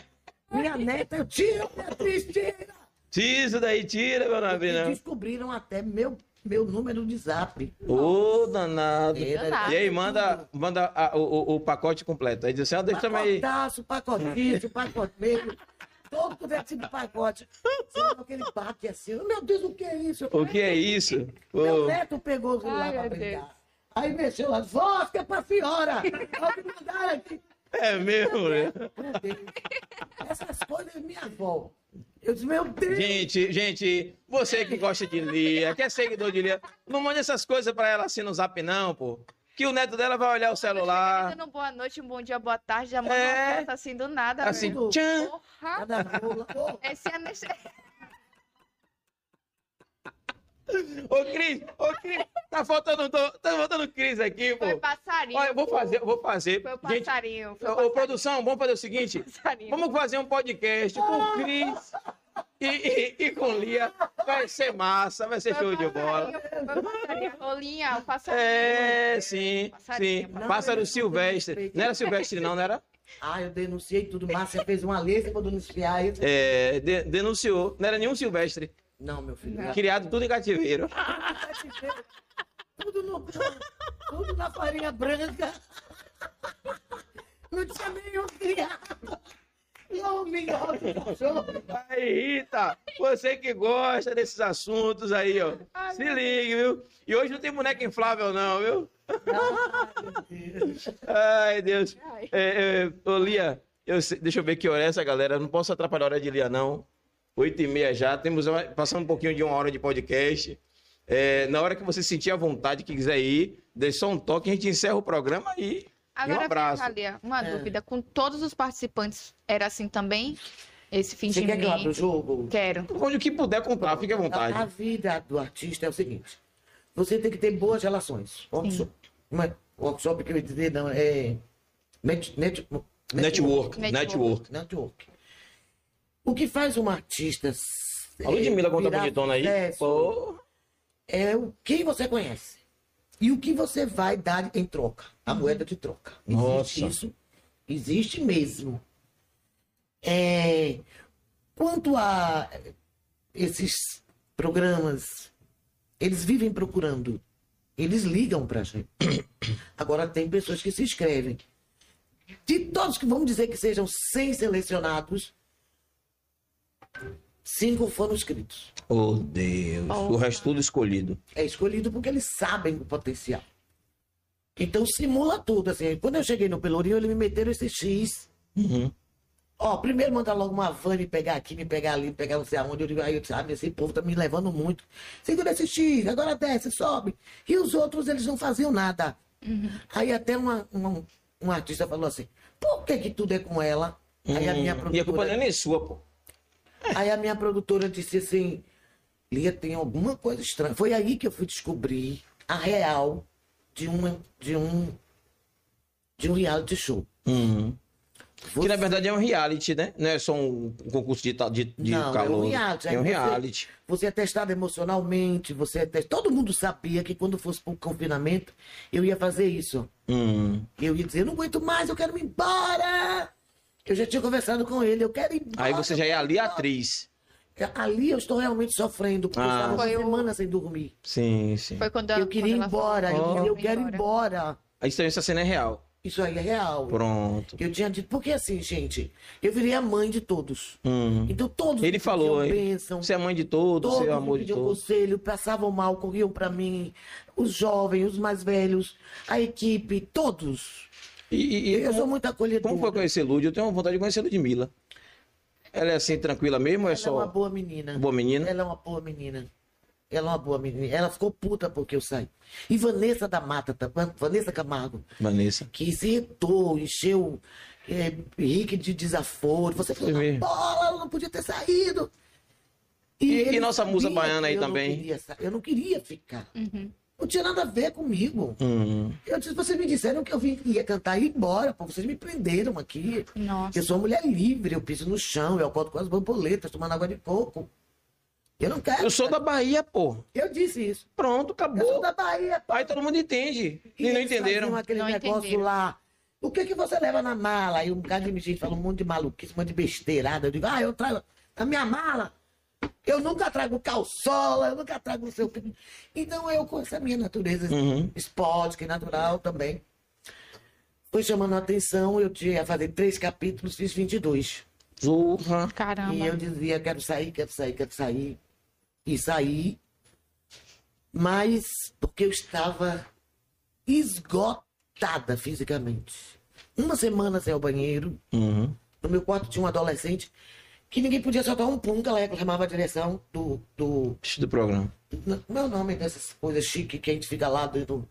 Speaker 2: Minha neta, eu tiro, Beatriz, tira.
Speaker 1: Tira isso daí, tira, meu
Speaker 2: E
Speaker 1: não.
Speaker 2: descobriram até meu, meu número de zap.
Speaker 1: Ô, danado.
Speaker 2: Era-
Speaker 1: E aí, manda, manda a- o, o- pacote completo. Aí diz assim, ó, deixa eu aí.
Speaker 2: Pacotaço, pacotinho, pacote meio. Todo é tipo de pacote. Você dá aquele baque assim. Meu Deus, o que é isso?
Speaker 1: O que é isso?
Speaker 2: Meu
Speaker 1: Ô,
Speaker 2: neto pegou o celular
Speaker 3: Ai,
Speaker 2: pra brincar. Aí mexeu lá, Vosca pra senhora! Aí me mandaram aqui.
Speaker 1: É mesmo, né?
Speaker 2: Essas coisas minha avó. Eu disse, meu Deus!
Speaker 1: Gente, gente, você que gosta de Lia, que é seguidor de Lia, não mande essas coisas pra ela assim no zap, não, pô. Que o neto dela vai olhar o celular.
Speaker 3: Dando boa noite, um bom dia, boa tarde, já manda
Speaker 1: É.
Speaker 3: uma foto assim do nada,
Speaker 1: Assim,
Speaker 3: velho.
Speaker 1: tchan.
Speaker 3: Porra, esse é.
Speaker 1: Ô, Cris, ô, Cris, tá faltando, tá faltando Cris aqui, pô.
Speaker 3: Foi passarinho.
Speaker 1: Olha, eu vou fazer, eu vou fazer.
Speaker 3: Foi o
Speaker 1: Gente,
Speaker 3: passarinho. Foi o
Speaker 1: ô,
Speaker 3: passarinho.
Speaker 1: produção, vamos fazer o seguinte.
Speaker 3: passarinho.
Speaker 1: Vamos fazer um podcast com Cris e, e, e com Lia. Vai ser massa, vai ser
Speaker 3: Foi
Speaker 1: show
Speaker 3: o
Speaker 1: de bola.
Speaker 3: Foi o passarinho. O.
Speaker 1: É, sim,
Speaker 3: Passarinho,
Speaker 1: sim.
Speaker 3: passarinho.
Speaker 1: Pássaro silvestre. Não era silvestre, não, não era?
Speaker 2: Ah, eu denunciei tudo. Márcia fez uma lista pra denunciar. Eu...
Speaker 1: É, de- denunciou. Não era nenhum silvestre.
Speaker 2: Não, meu filho.
Speaker 3: Não.
Speaker 1: Criado tudo em cativeiro.
Speaker 2: Tudo, no, tudo na farinha branca. Não tinha nenhum criado. Não cachorro.
Speaker 1: Aí, Rita, você que gosta desses assuntos aí, ó. Se ligue, viu? E hoje não tem boneca inflável, não, viu? Ai, Deus.
Speaker 3: Ai.
Speaker 1: É, é, ô, Lia, eu deixa eu ver que hora é essa, galera. Eu Não posso atrapalhar a hora de Lia, não. Oito e meia já. Temos uma- passando um pouquinho de uma hora de podcast. É, na hora que você sentir a vontade, que quiser ir, deixa só um toque, a gente encerra o programa e, e
Speaker 3: Agora,
Speaker 1: um abraço.
Speaker 3: Lia, uma
Speaker 2: É.
Speaker 3: dúvida. Com todos os participantes, era assim também? Esse
Speaker 2: Você quer que eu abra o jogo?
Speaker 3: Quero.
Speaker 1: Onde o que puder contar, fique à
Speaker 2: A, a
Speaker 1: vontade.
Speaker 2: vida do artista é o seguinte: você tem que ter boas relações. Workshop, é workshop que eu ia dizer, não, é. Net, net,
Speaker 1: Network,
Speaker 3: Network.
Speaker 1: network.
Speaker 2: network. O que faz um artista.
Speaker 1: A Ludmilla conta bonitona aí. Pô,
Speaker 2: É o quem você conhece. E o que você vai dar em troca. A moeda de troca. Existe
Speaker 1: Nossa.
Speaker 2: isso. Existe mesmo. É, quanto a esses programas, eles vivem procurando. Eles ligam pra gente. Agora tem pessoas que se inscrevem. De todos que vamos dizer que sejam 100 selecionados, cinco foram inscritos.
Speaker 1: oh, Deus. O resto tudo escolhido.
Speaker 2: É escolhido porque eles sabem o potencial. Então simula tudo, assim. Quando eu cheguei no Pelourinho, eles me meteram esse X.
Speaker 1: Uhum.
Speaker 2: Ó, primeiro mandar logo uma van me pegar aqui, me pegar ali, me pegar não sei aonde. Eu digo, aí eu disse, ah, esse povo tá me levando muito. Segura esse X, agora desce, sobe. E os outros, eles não faziam nada. Aí até uma, uma- um artista falou assim, por que que tudo é com ela? Aí a minha
Speaker 1: Hum, E a culpa não é
Speaker 2: produtora,
Speaker 1: nem sua, pô.
Speaker 2: Aí a minha produtora disse assim, Lia, tem alguma coisa estranha. Foi aí que eu fui descobrir a real de uma de um de um reality show.
Speaker 1: Uhum. Que
Speaker 2: Você-
Speaker 1: na verdade é um reality, né? Não é só um concurso de, de, de
Speaker 2: Não, é um
Speaker 1: calor.
Speaker 2: reality,
Speaker 1: É um
Speaker 2: você-
Speaker 1: reality.
Speaker 2: Você é testado emocionalmente, você é testado. Todo mundo sabia que quando fosse para o confinamento, eu ia fazer isso.
Speaker 1: Hum.
Speaker 2: Eu ia dizer, eu não aguento mais, eu quero ir embora. Eu já tinha conversado com ele, eu quero ir embora.
Speaker 1: Aí você já é ali
Speaker 2: eu
Speaker 1: a atriz.
Speaker 2: Ali eu estou realmente sofrendo, porque eu
Speaker 1: Ah.
Speaker 2: estava uma semana sem dormir.
Speaker 1: Sim, sim.
Speaker 3: Foi quando
Speaker 2: Eu queria ir
Speaker 3: quando
Speaker 2: embora, eu
Speaker 1: Oh.
Speaker 2: eu
Speaker 3: "Vou
Speaker 2: quero ir embora.
Speaker 1: Aí então essa cena é real.
Speaker 2: Isso aí é real.
Speaker 1: Pronto.
Speaker 2: Eu tinha dito, porque assim, gente, eu virei a mãe de todos.
Speaker 1: Hum.
Speaker 2: Então todos
Speaker 1: Ele falou,
Speaker 2: pediam
Speaker 1: hein?
Speaker 2: bênção,
Speaker 1: Você é mãe de todos,
Speaker 2: todos
Speaker 1: você é amor de todos.
Speaker 2: conselho, passavam mal, corriam pra mim, os jovens, os mais velhos, a equipe, todos.
Speaker 1: E, e- e
Speaker 2: Eu sou muito acolhedora.
Speaker 1: como foi conhecer Lúdia? Eu tenho vontade de conhecer a Ludmilla. Ela é assim, tranquila mesmo ou é
Speaker 2: Ela é uma
Speaker 1: só
Speaker 2: boa menina.
Speaker 1: boa menina?
Speaker 2: Ela é uma boa menina. Ela é uma boa menina. Ela ficou puta porque eu saí. E Vanessa da Mata, tá? Vanessa Camargo,
Speaker 1: Vanessa.
Speaker 2: que se irritou, encheu é, Rick de desaforo. Você falou,
Speaker 1: mesmo.
Speaker 2: bola, ela não podia ter saído.
Speaker 1: E- e
Speaker 2: ele
Speaker 1: nossa musa baiana aí
Speaker 2: eu não
Speaker 1: também?
Speaker 2: queria eu não queria ficar.
Speaker 3: Uhum.
Speaker 2: Não tinha nada a ver comigo.
Speaker 1: Hum.
Speaker 2: Eu disse, vocês me disseram que eu vim, ia cantar e ir embora, pô. Vocês me prenderam aqui.
Speaker 3: Nossa.
Speaker 2: Eu sou uma mulher livre, eu piso no chão, eu acordo com as borboletas, tomando água de coco. Eu não quero.
Speaker 1: Eu sou da Bahia, pô.
Speaker 2: Eu disse isso.
Speaker 1: Pronto,
Speaker 2: Eu sou
Speaker 1: acabou.
Speaker 2: da Bahia, pô.
Speaker 1: Aí todo mundo entende. E, não
Speaker 2: eles
Speaker 1: entenderam.
Speaker 2: aquele
Speaker 3: Não
Speaker 2: negócio
Speaker 3: entenderam.
Speaker 2: lá. O que que você leva na mala? Aí um bocado de gente fala um monte de maluquice, um monte de besteirada. Eu digo, ah, eu trago na minha mala. Eu nunca trago calçola, eu nunca trago o que. Então eu, com essa minha natureza
Speaker 1: Uhum.
Speaker 2: esporte, natural também, foi chamando a atenção. Eu tinha fazer três capítulos, fiz 22.
Speaker 1: Zorra.
Speaker 3: Caramba.
Speaker 2: E eu dizia, quero sair, quero sair, quero sair. E saí. Mas porque eu estava esgotada fisicamente. Uma semana sem ao banheiro.
Speaker 1: Uhum.
Speaker 2: No meu quarto tinha um adolescente que ninguém podia soltar um pum, que ela reclamava a direção do. do
Speaker 1: Isso do programa.
Speaker 2: como é o nome dessas coisas chiques que a gente fica lá dentro,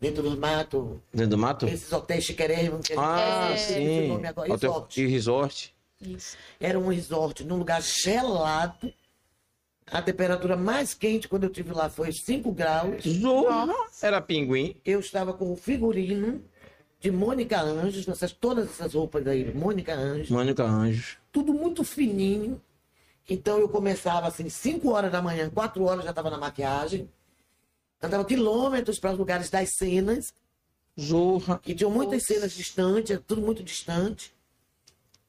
Speaker 2: dentro do mato?
Speaker 1: Dentro do mato?
Speaker 2: Esses hotéis gente
Speaker 1: Ah,
Speaker 2: o
Speaker 1: sim.
Speaker 2: nome agora,
Speaker 1: Hotel
Speaker 2: resort.
Speaker 1: e resort.
Speaker 3: Isso.
Speaker 2: Era um resort num lugar gelado. A temperatura mais quente quando eu tive lá foi 5 graus.
Speaker 1: Zorra. Era pinguim.
Speaker 2: Eu estava com o figurino de Mônica Anjos, nessas, todas essas roupas aí, Mônica Anjos,
Speaker 1: Mônica Anjos.
Speaker 2: Tudo muito fininho. Então eu começava assim, 5 horas da manhã, 4 horas já estava na maquiagem. Andava quilômetros para os lugares das cenas,
Speaker 1: Zorra.
Speaker 2: que tinham muitas cenas distantes, era tudo muito distante.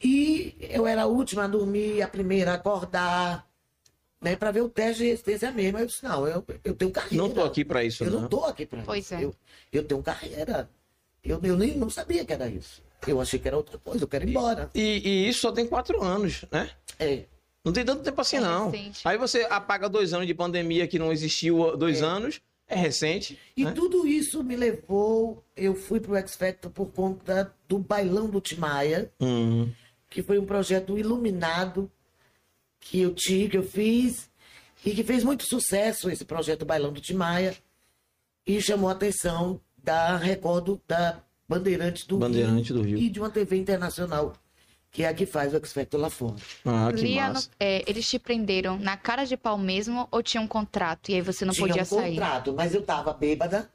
Speaker 2: E eu era a última a dormir, a primeira a acordar, né, para ver o teste de resistência mesmo. Aí eu disse, não, eu, eu tenho carreira.
Speaker 1: Não tô aqui pra isso,
Speaker 2: Eu não
Speaker 1: não.
Speaker 2: tô aqui para
Speaker 3: Pois
Speaker 2: isso.
Speaker 3: é.
Speaker 2: Eu, eu tenho carreira. Eu, eu nem não sabia que era isso. Eu achei que era outra coisa, eu quero ir embora.
Speaker 1: E, e isso só tem quatro anos, né?
Speaker 2: É.
Speaker 1: Não tem tanto tempo assim,
Speaker 3: É
Speaker 1: não.
Speaker 3: recente.
Speaker 1: Aí você apaga dois anos de pandemia que não existiu dois anos, é recente.
Speaker 2: E
Speaker 1: né?
Speaker 2: tudo isso me levou. Eu fui pro X Factor por conta do Bailão do Timaya,
Speaker 1: Hum.
Speaker 2: que foi um projeto iluminado que eu tive, que eu fiz, e que fez muito sucesso esse projeto Bailão do Timaya, e chamou a atenção da Record da Bandeirantes do
Speaker 1: Bandeirante do Rio.
Speaker 2: e de uma TV internacional, que é a que faz o X Factor lá fora.
Speaker 1: Ah, que
Speaker 3: Lia,
Speaker 1: massa.
Speaker 3: no- é, eles te prenderam na cara de pau mesmo ou tinha um contrato e aí você não
Speaker 2: Tinha
Speaker 3: podia
Speaker 2: um
Speaker 3: sair?
Speaker 2: contrato, mas eu tava bêbada.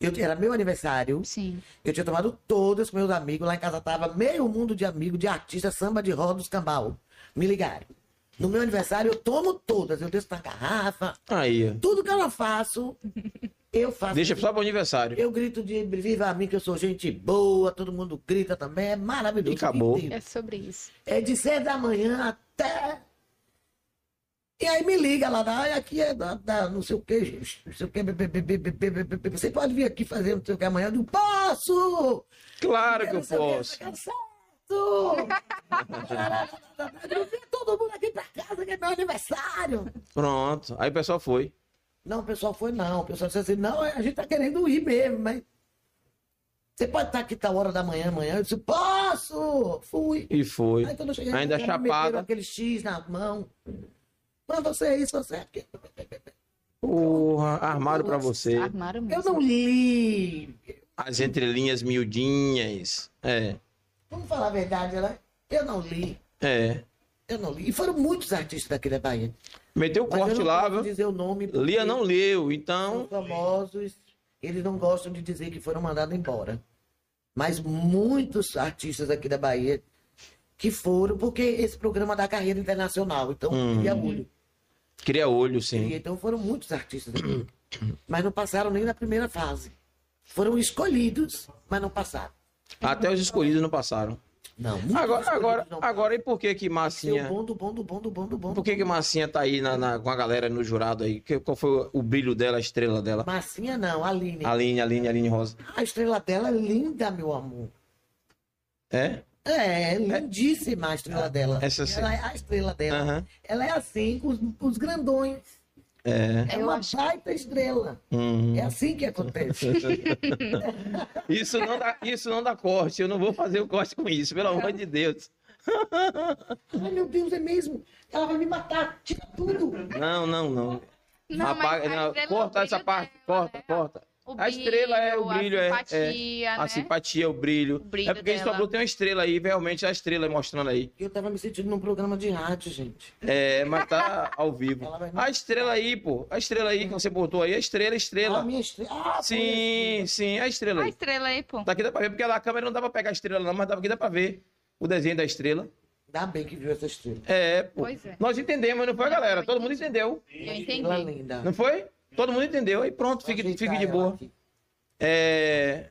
Speaker 2: Eu, era meu aniversário.
Speaker 3: Sim.
Speaker 2: Eu tinha tomado todas com meus amigos. Lá em casa tava meio mundo de amigos, de artistas, samba de roda, dos cambau. Me ligaram. No meu aniversário eu tomo todas. Eu desço na garrafa.
Speaker 1: Aí.
Speaker 2: Tudo que eu não faço, eu faço.
Speaker 1: Deixa só pro aniversário.
Speaker 2: Eu grito de viva a mim que eu sou gente boa, todo mundo grita também. É maravilhoso.
Speaker 1: E acabou.
Speaker 2: o.
Speaker 3: É sobre isso.
Speaker 2: É de seis da manhã até. E aí me liga lá, ah, aqui é da, da não sei o que, não sei o que, você pode vir aqui fazer não sei o que amanhã? Eu digo, posso!
Speaker 1: Claro que eu posso.
Speaker 2: certo! Eu vi todo mundo aqui pra casa, que é meu aniversário.
Speaker 1: Pronto. Aí o pessoal foi.
Speaker 2: Não, o pessoal foi não. O pessoal disse assim, não, a gente tá querendo ir mesmo, mas... Você pode estar aqui tal hora da manhã, amanhã? Eu disse, posso! Fui.
Speaker 1: E foi.
Speaker 2: Aí quando eu cheguei
Speaker 1: Ainda chapada.
Speaker 2: aquele X na mão. Mas você é isso, você é aquilo.
Speaker 1: Porra, armário pra você.
Speaker 3: Armaram mesmo.
Speaker 2: Eu não li.
Speaker 1: As entrelinhas miudinhas. É.
Speaker 2: Vamos falar a verdade, né? Eu não li.
Speaker 1: É.
Speaker 2: Eu não li. E foram muitos artistas daqui da Bahia.
Speaker 1: Meteu o corte lá,
Speaker 2: dizer o nome.
Speaker 1: Lia não leu, então.
Speaker 2: famosos. Eles não gostam de dizer que foram mandados embora. Mas muitos artistas aqui da Bahia que foram, porque esse programa dá carreira internacional. Então,
Speaker 1: Hum.
Speaker 2: cria olho.
Speaker 1: Cria olho, sim.
Speaker 2: Então foram muitos artistas aqui. mas não passaram nem na primeira fase. Foram escolhidos, mas não passaram.
Speaker 1: Até os escolhidos não passaram.
Speaker 2: Não,
Speaker 1: Agora, agora,
Speaker 2: não
Speaker 1: agora e por que que Massinha.
Speaker 2: bom do bom do bom do bom do bom.
Speaker 1: Por que que Massinha tá aí na, na- com a galera no jurado aí? Que- Qual foi o brilho dela, a estrela dela?
Speaker 2: Massinha não, Aline.
Speaker 1: Aline, Aline, Aline Rosa.
Speaker 2: A estrela dela é linda, meu amor.
Speaker 1: É?
Speaker 2: É, é lindíssima a estrela dela.
Speaker 1: essa sim.
Speaker 2: Ela é a estrela dela.
Speaker 1: Aham.
Speaker 2: Ela é assim, com os, com os grandões.
Speaker 1: É.
Speaker 2: É uma
Speaker 3: acho-
Speaker 2: baita estrela.
Speaker 1: Hum.
Speaker 2: É assim que acontece.
Speaker 1: Isso não dá, isso não dá corte. Eu não vou fazer o corte com isso, pelo amor de Deus.
Speaker 2: Ai, meu Deus, é mesmo. Ela vai me matar. Tira tudo.
Speaker 1: Não, não, não.
Speaker 3: Não, mas estrela é o
Speaker 1: corta essa parte,
Speaker 3: dela,
Speaker 1: corta,
Speaker 3: né?
Speaker 1: corta.
Speaker 3: O
Speaker 1: A estrela é o brilho, é-
Speaker 3: a simpatia,
Speaker 1: A
Speaker 3: né?
Speaker 1: simpatia, o brilho.
Speaker 3: O brilho
Speaker 1: é porque eles
Speaker 3: dela.
Speaker 1: falou tem uma estrela aí, realmente a estrela mostrando aí.
Speaker 2: Eu tava me sentindo num programa de rádio, gente.
Speaker 1: É, mas tá ao vivo.
Speaker 2: Vai-
Speaker 1: A estrela aí, pô. A estrela aí que você botou aí, a estrela, a
Speaker 2: A
Speaker 1: estrela.
Speaker 2: minha estrela. Ah,
Speaker 1: Sim, sim, a estrela
Speaker 3: A
Speaker 1: aí.
Speaker 3: estrela aí, pô.
Speaker 1: Daqui dá pra ver, porque lá a câmera não dá pra pegar a estrela não, mas dá- aqui dá pra ver o desenho da estrela.
Speaker 2: Ainda bem que viu essa estrela.
Speaker 1: É, pô.
Speaker 3: Pois é.
Speaker 1: Nós entendemos, não foi, galera? Todo mundo entendeu.
Speaker 3: Eu
Speaker 2: Estrela
Speaker 3: entendi.
Speaker 2: linda.
Speaker 1: Não foi? Todo mundo entendeu. Aí pronto, fique, fique de boa. É...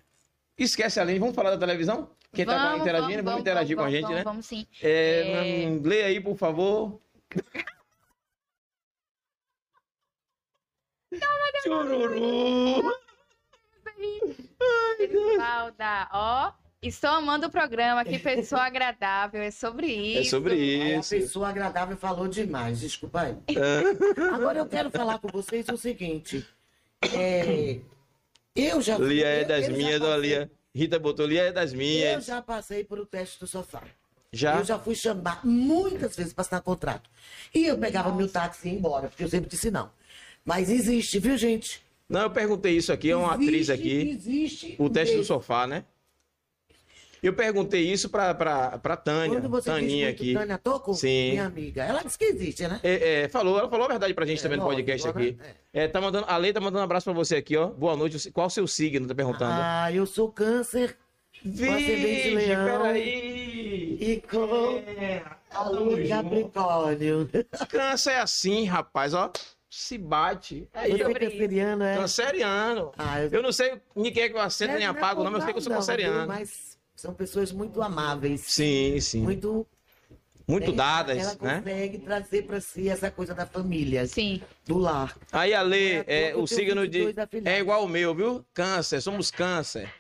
Speaker 1: Esquece a Aline, vamos falar da televisão? Quem tá
Speaker 3: Vamos,
Speaker 1: interagindo, vamos,
Speaker 3: vamos,
Speaker 1: interagir
Speaker 3: vamos,
Speaker 1: com a gente,
Speaker 3: vamos,
Speaker 1: né?
Speaker 3: Vamos sim.
Speaker 1: É,
Speaker 3: É.
Speaker 1: Lê aí, por favor. Chururu!
Speaker 3: Valda, ó. Estou amando o programa, que pessoa agradável. É sobre
Speaker 1: É
Speaker 3: isso.
Speaker 1: sobre
Speaker 2: Aí a
Speaker 1: isso.
Speaker 2: pessoa agradável falou demais, desculpa aí. Agora eu quero falar com vocês o seguinte. É, eu já
Speaker 1: Lia é
Speaker 2: eu-
Speaker 1: das
Speaker 2: eu
Speaker 1: minhas, Lia. Rita botou Lia é das
Speaker 2: Eu
Speaker 1: minhas.
Speaker 2: já passei por o teste do sofá.
Speaker 1: Já?
Speaker 2: Eu já fui chamar muitas vezes para assinar contrato. E eu pegava meu táxi e ia embora, porque eu sempre disse não. Mas existe, viu, gente?
Speaker 1: Não, eu perguntei isso aqui, é uma atriz
Speaker 2: Existe,
Speaker 1: aqui.
Speaker 2: Existe.
Speaker 1: O teste do
Speaker 2: mesmo.
Speaker 1: sofá, né? Eu perguntei isso pra, pra, pra Tânia,
Speaker 2: Quando você
Speaker 1: Taninha aqui.
Speaker 2: Tânia Toco,
Speaker 1: Sim.
Speaker 2: minha amiga, ela disse que existe, né?
Speaker 1: É, é, falou, ela falou a verdade pra gente também no
Speaker 2: lógico,
Speaker 1: podcast aqui. É, tá mandando, a Lei tá mandando um abraço pra você aqui, ó. Boa noite. Qual o seu signo? Tá perguntando.
Speaker 2: Ah, eu sou câncer
Speaker 1: Vixe, peraí.
Speaker 2: e com
Speaker 1: É,
Speaker 2: a lua. Capricórnio.
Speaker 1: Câncer é assim, rapaz, ó. Se bate.
Speaker 2: É canceriano, é?
Speaker 1: Canceriano.
Speaker 2: Ah, eu-
Speaker 1: Eu não sei nem quem é que eu acendo
Speaker 2: Não
Speaker 1: nem
Speaker 2: é
Speaker 1: apago, não, mas eu sei que eu sou
Speaker 2: não,
Speaker 1: canceriano.
Speaker 2: Mas são pessoas muito amáveis.
Speaker 1: Sim, sim. Muito,
Speaker 2: Muito, né?
Speaker 1: dadas,
Speaker 2: Ela
Speaker 1: né?
Speaker 2: consegue trazer para si essa coisa da família,
Speaker 3: Sim.
Speaker 2: do lar.
Speaker 1: Aí a
Speaker 2: Não é
Speaker 1: é, o signo de.
Speaker 2: 22 afilhados.
Speaker 1: É igual o meu, viu? Câncer, somos câncer.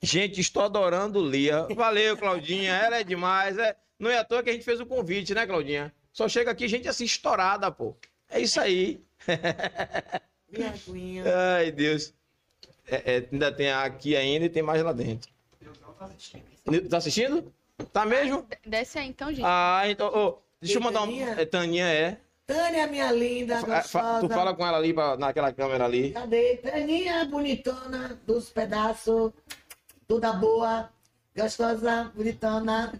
Speaker 1: Gente, estou adorando Lia. Valeu, Claudinha. Ela é demais. É... Não é à toa que a gente fez o convite, né, Claudinha? Só chega aqui gente assim estourada, pô. É isso aí.
Speaker 2: Minha.
Speaker 1: Ai, Deus. É, é, ainda tem aqui ainda e tem mais lá dentro. Tá assistindo? Tá mesmo?
Speaker 3: Desce aí então, gente.
Speaker 1: Ah, então. ô, deixa eu mandar um.
Speaker 2: Taninha?
Speaker 1: É, Taninha é.
Speaker 2: Tânia, minha linda,
Speaker 1: fa-
Speaker 2: gostosa.
Speaker 1: Tu fala com ela ali pra- naquela câmera ali.
Speaker 2: Cadê? Taninha, bonitona, dos pedaços, toda boa, gostosa, bonitona.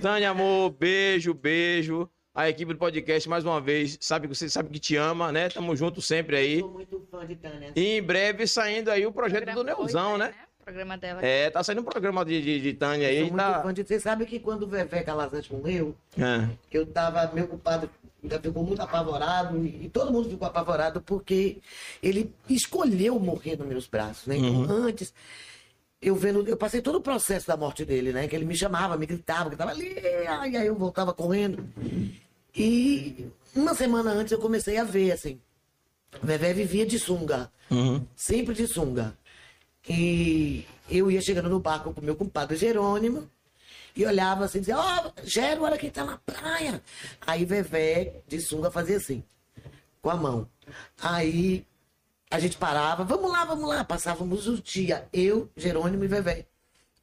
Speaker 1: Tânia, amor, beijo, beijo. A equipe do podcast, mais uma vez, sabe que você sabe que te ama, né? Tamo junto sempre aí.
Speaker 2: Sou muito fã de Tânia.
Speaker 1: E em breve saindo aí o projeto do Neuzão,
Speaker 3: Oi,
Speaker 1: né?
Speaker 3: Programa dela.
Speaker 1: É, tá saindo um programa de, de, de Tânia aí.
Speaker 2: Muito
Speaker 1: Tá...
Speaker 2: fã de... Você sabe que quando o Vevé Calazante morreu,
Speaker 1: É.
Speaker 2: eu tava meio ocupado, ainda ficou muito apavorado, e, e todo mundo ficou apavorado porque ele escolheu morrer nos meus braços, né? Então, antes, eu vendo, eu passei todo o processo da morte dele, né? Que ele me chamava, me gritava, que tava ali, ai, aí eu voltava correndo. E uma semana antes eu comecei a ver, assim, o Vevé vivia de sunga,
Speaker 1: Uhum.
Speaker 2: sempre de sunga. E eu ia chegando no barco com meu compadre Jerônimo, e olhava assim, dizia, ó, Gero, olha quem tá na praia. Aí Vevé de sunga fazia assim, com a mão. Aí a gente parava, vamos lá, vamos lá. Passávamos o dia, eu, Jerônimo e Vevé,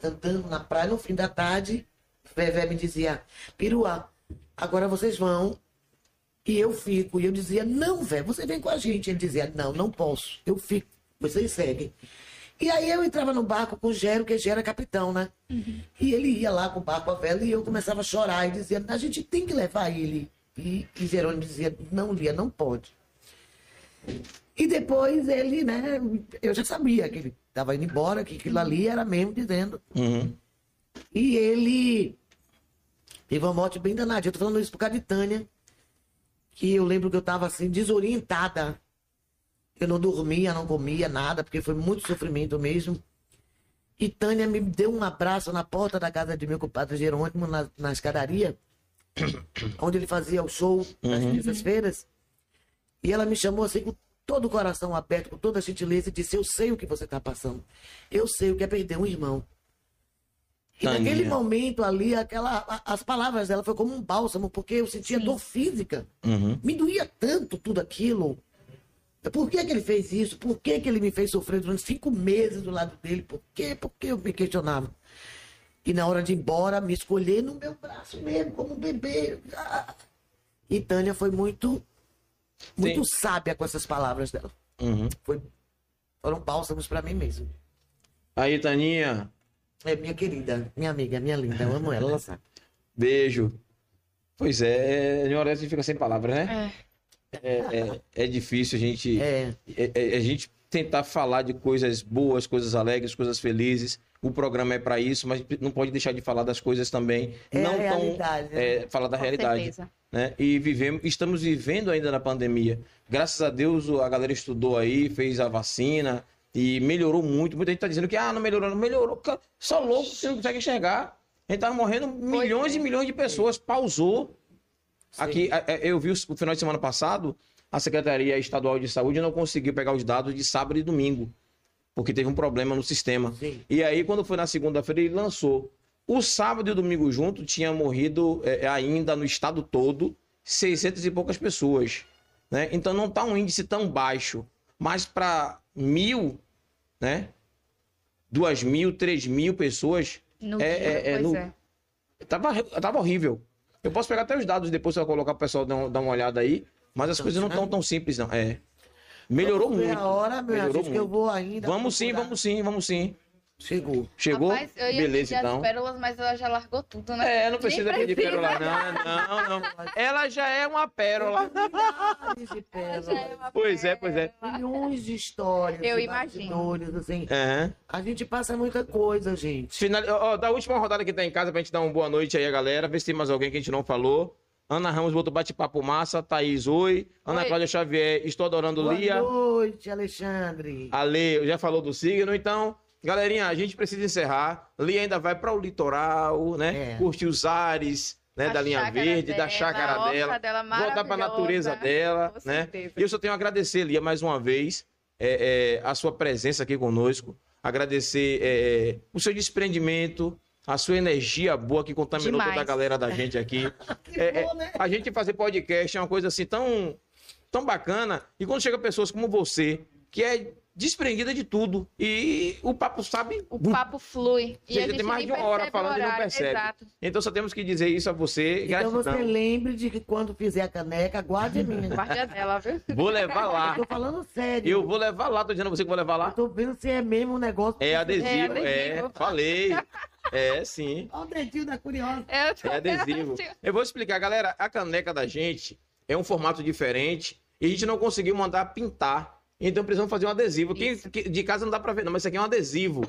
Speaker 2: andando na praia no fim da tarde. Vevé me dizia, Piruá, agora vocês vão e eu fico. E eu dizia, não, velho, você vem com a gente. Ele dizia, não, não posso, eu fico, vocês seguem. E aí eu entrava no barco com o Gero, que Gero é capitão, né? E ele ia lá com o barco a vela e eu começava a chorar e dizia, a gente tem que levar ele. E, e Jerônimo dizia, não, Lia, não pode. E depois ele, né, eu já sabia que ele estava indo embora, que aquilo ali era mesmo dizendo.
Speaker 1: Uhum.
Speaker 2: E ele teve uma morte bem danada. Eu tô falando isso por causa de Tânia, que eu lembro que eu tava assim, desorientada. Eu não dormia, não comia nada, porque foi muito sofrimento mesmo. E Tânia me deu um abraço na porta da casa de meu compadre Jerônimo, na, na escadaria, onde ele fazia o show nas terças-feiras. E ela me chamou assim com todo o coração aberto, com toda a gentileza, e disse: Eu sei o que você está passando. Eu sei o que é perder um irmão. E
Speaker 1: Tânia.
Speaker 2: naquele momento ali, aquela, a- as palavras dela foi como um bálsamo, porque eu sentia dor física.
Speaker 1: Uhum.
Speaker 2: Me doía tanto tudo aquilo. Por que, que ele fez isso? Por que, que ele me fez sofrer durante cinco meses do lado dele? Por quê? Por que eu me questionava? E na hora de ir embora, me escolher no meu braço mesmo, como um bebê. Ah. E Tânia foi muito, muito sábia com essas palavras dela.
Speaker 1: Uhum.
Speaker 2: Foi, foram bálsamos para mim mesmo.
Speaker 1: Aí, Taninha,
Speaker 2: É minha querida, minha amiga, minha linda. Eu amo ela, ela sabe.
Speaker 1: beijo. Pois é, em hora a gente fica sem palavras, né?
Speaker 3: É.
Speaker 1: É, é, é difícil a gente,
Speaker 2: É,
Speaker 1: é- é- a gente tentar falar de coisas boas, coisas alegres, coisas felizes. O programa é para isso, mas não pode deixar de falar das coisas também.
Speaker 2: É
Speaker 1: não
Speaker 2: a
Speaker 1: tão,
Speaker 2: realidade, né?
Speaker 1: é, falar da
Speaker 3: Com
Speaker 1: realidade.
Speaker 3: certeza.
Speaker 1: né? E vivemos, estamos vivendo ainda na pandemia. Graças a Deus o- a galera estudou aí, fez a vacina e melhorou muito. Muita gente está dizendo que ah, não melhorou, não melhorou. Só louco você não consegue enxergar. A gente tava morrendo milhões e milhões de pessoas. Pausou. Aqui, a- a- eu vi o o final de semana passado, a Secretaria Estadual de Saúde não conseguiu pegar os dados de sábado e domingo, porque teve um problema no sistema.
Speaker 2: Sim.
Speaker 1: E aí, quando foi na segunda-feira, ele lançou. O sábado e o domingo junto tinha morrido é, ainda no estado todo 600 e poucas pessoas. Né? Então não está um índice tão baixo. Mas para mil, né? Duas mil, três mil pessoas,
Speaker 3: No
Speaker 1: É,
Speaker 3: dia,
Speaker 1: é, é,
Speaker 3: pois
Speaker 1: no-
Speaker 3: é.
Speaker 1: tava, tava horrível. Eu posso pegar até os dados depois para colocar para o pessoal dar, dar uma olhada aí, mas as coisas não estão tão simples, não. É. Melhorou muito.
Speaker 2: a hora, meu
Speaker 1: melhorou
Speaker 2: que eu
Speaker 1: muito.
Speaker 2: vou ainda.
Speaker 1: Vamos sim,
Speaker 2: procurar.
Speaker 1: vamos sim, vamos sim.
Speaker 2: Chegou.
Speaker 1: Chegou?
Speaker 3: Rapaz, eu ia
Speaker 1: Beleza,
Speaker 3: pedir
Speaker 1: então.
Speaker 3: as pérolas, mas ela já largou tudo, né?
Speaker 1: É, não precisa pedir pérola, não, não, não. Ela já é uma pérola.
Speaker 2: De
Speaker 3: Ela
Speaker 2: pérolas.
Speaker 3: já é uma
Speaker 1: Pois é, pois é.
Speaker 3: pérola.
Speaker 2: Milhões de histórias.
Speaker 3: Eu
Speaker 2: de
Speaker 3: imagino.
Speaker 2: Assim. A gente passa muita coisa, gente.
Speaker 1: Final... Ó, da última rodada que tá em casa, pra gente dar uma boa noite aí, a galera. Ver se tem mais alguém que a gente não falou. Ana Ramos botou bate-papo massa. Thaís, oi. Ana
Speaker 3: Oi.
Speaker 1: Cláudia Xavier, estou adorando
Speaker 2: Boa
Speaker 1: Lia.
Speaker 2: noite, Alexandre.
Speaker 1: Ale, já falou do signo, então, galerinha, a gente precisa encerrar. Lia ainda vai para o litoral, né?
Speaker 2: É.
Speaker 1: Curtir os ares, né? Da linha
Speaker 3: chácara
Speaker 1: verde, da
Speaker 3: dela,
Speaker 1: chácara
Speaker 3: a horta
Speaker 1: dela.
Speaker 3: dela
Speaker 1: Voltar para a natureza dela,
Speaker 3: Com
Speaker 1: né?
Speaker 3: certeza.
Speaker 1: E eu só tenho a agradecer, Lia, mais uma vez, é, é, a sua presença aqui conosco. agradecer é, o seu desprendimento, a sua energia boa que contaminou
Speaker 3: Demais.
Speaker 1: toda a galera da gente aqui.
Speaker 2: Que
Speaker 1: É, é,
Speaker 2: bom, né?
Speaker 1: a gente fazer podcast é uma coisa assim tão, tão bacana. E quando chega pessoas como você, que é desprendida de tudo, e o papo sabe.
Speaker 3: O papo flui. E
Speaker 1: Você
Speaker 3: a
Speaker 1: já
Speaker 3: gente
Speaker 1: tem mais de uma hora falando e não percebe.
Speaker 3: Exato.
Speaker 1: Então só temos que dizer isso a você.
Speaker 2: Então
Speaker 1: Gratidão.
Speaker 2: você lembre de que quando fizer a caneca, guarde a minha.
Speaker 3: Guarda dela, viu?
Speaker 1: Vou levar lá.
Speaker 2: Eu tô falando sério.
Speaker 1: Eu vou levar lá, tô dizendo a você que vou levar
Speaker 2: Eu
Speaker 1: lá.
Speaker 2: tô vendo se é mesmo um negócio.
Speaker 1: É adesivo, é,
Speaker 3: adesivo.
Speaker 1: falei. É, sim.
Speaker 2: Olha o dedinho da curiosa.
Speaker 3: Eu tô
Speaker 1: É adesivo. Eu vou explicar, galera. A caneca da gente é um formato diferente e a gente não conseguiu mandar pintar. Então precisamos fazer um adesivo. Quem, que- de casa não dá pra ver, não, mas isso aqui é um adesivo.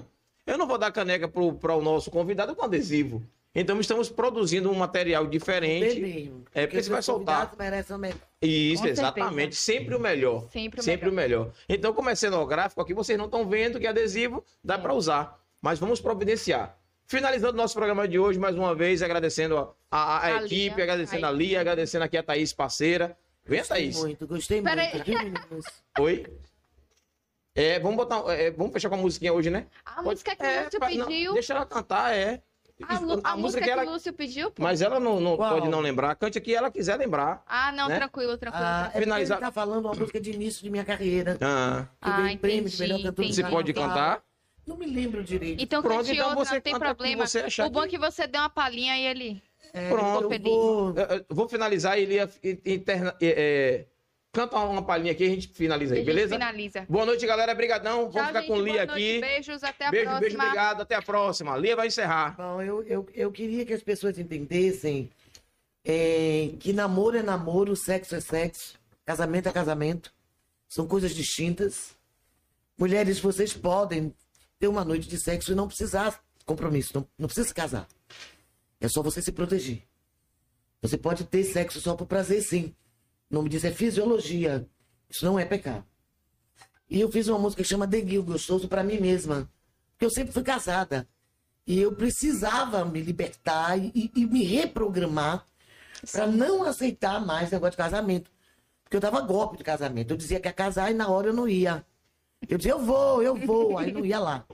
Speaker 1: Eu não vou dar caneca pro, pro nosso convidado com adesivo. Então estamos produzindo um material diferente.
Speaker 2: Mesmo.
Speaker 1: É, porque você vai
Speaker 2: os
Speaker 1: soltar.
Speaker 2: merecem o melhor.
Speaker 1: Isso,
Speaker 3: Com
Speaker 1: exatamente. Sempre o melhor.
Speaker 3: Sempre o
Speaker 1: Sempre o melhor. Então, como é cenográfico aqui, vocês não estão vendo que adesivo dá para usar. Mas vamos providenciar. Finalizando nosso programa de hoje, mais uma vez, agradecendo a, a- a
Speaker 3: A
Speaker 1: equipe,
Speaker 3: Lia,
Speaker 1: agradecendo
Speaker 3: a
Speaker 1: a Lia, agradecendo aqui a Thaís, parceira. Vem,
Speaker 2: Gostei
Speaker 1: Thaís.
Speaker 2: muito, gostei
Speaker 3: Pera
Speaker 2: muito.
Speaker 3: aí.
Speaker 1: Oi. É, vamos botar. é, vamos fechar com a musiquinha hoje, né?
Speaker 3: A
Speaker 1: Pode-
Speaker 3: música que o
Speaker 1: é,
Speaker 3: Lúcio
Speaker 1: pa- não,
Speaker 3: pediu.
Speaker 1: deixa ela cantar, é.
Speaker 3: A, Lu- a música que,
Speaker 1: ela.
Speaker 3: o Lúcio pediu, pô.
Speaker 1: Mas ela não, não pode não lembrar. Cante aqui ela quiser lembrar.
Speaker 3: Ah, não,
Speaker 1: né?
Speaker 3: tranquilo, tranquilo.
Speaker 2: Ah, é
Speaker 1: Finalizar-
Speaker 2: ele tá falando uma música de início de minha carreira.
Speaker 1: Ah,
Speaker 3: Ah,
Speaker 2: ganhei prêmio de
Speaker 3: entendi,
Speaker 2: melhor cantor
Speaker 3: entendi.
Speaker 1: você pode cantar?
Speaker 2: Não me lembro direito.
Speaker 3: Então
Speaker 1: Pronto,
Speaker 3: cante
Speaker 1: então
Speaker 3: outra,
Speaker 1: você
Speaker 3: não tem
Speaker 1: o
Speaker 3: problema.
Speaker 1: você achar
Speaker 3: O bom é
Speaker 1: que-
Speaker 3: que você deu uma palhinha e ele.
Speaker 2: É,
Speaker 1: Pronto.
Speaker 2: vou...
Speaker 1: Vou finalizar e ele ia interna, é, é, canta uma palhinha aqui e a gente finaliza aí, beleza?
Speaker 3: finaliza.
Speaker 1: Boa noite, galera. Brigadão. Vamos ficar
Speaker 3: gente,
Speaker 1: com Lia
Speaker 3: noite,
Speaker 1: aqui.
Speaker 3: Beijos, até a
Speaker 1: beijo,
Speaker 3: próxima.
Speaker 1: beijo, obrigado. Até a próxima. Lia vai encerrar.
Speaker 2: Bom, eu, eu, eu queria que as pessoas entendessem é, que namoro é namoro, sexo é sexo, casamento é casamento. São coisas distintas. Mulheres, vocês podem ter uma noite de sexo e não precisar de compromisso, não, não precisa se casar. É só você se proteger. Você pode ter sexo só por prazer, sim. O nome disso é fisiologia. Isso não é pecado. E eu fiz uma música que chama Deguil Gostoso pra mim mesma. Porque eu sempre fui casada. E eu precisava me libertar e, e me reprogramar para não aceitar mais negócio de casamento. Porque eu dava golpe de casamento. Eu dizia que ia casar e na hora eu não ia. Eu dizia, eu vou, eu vou, aí não ia lá.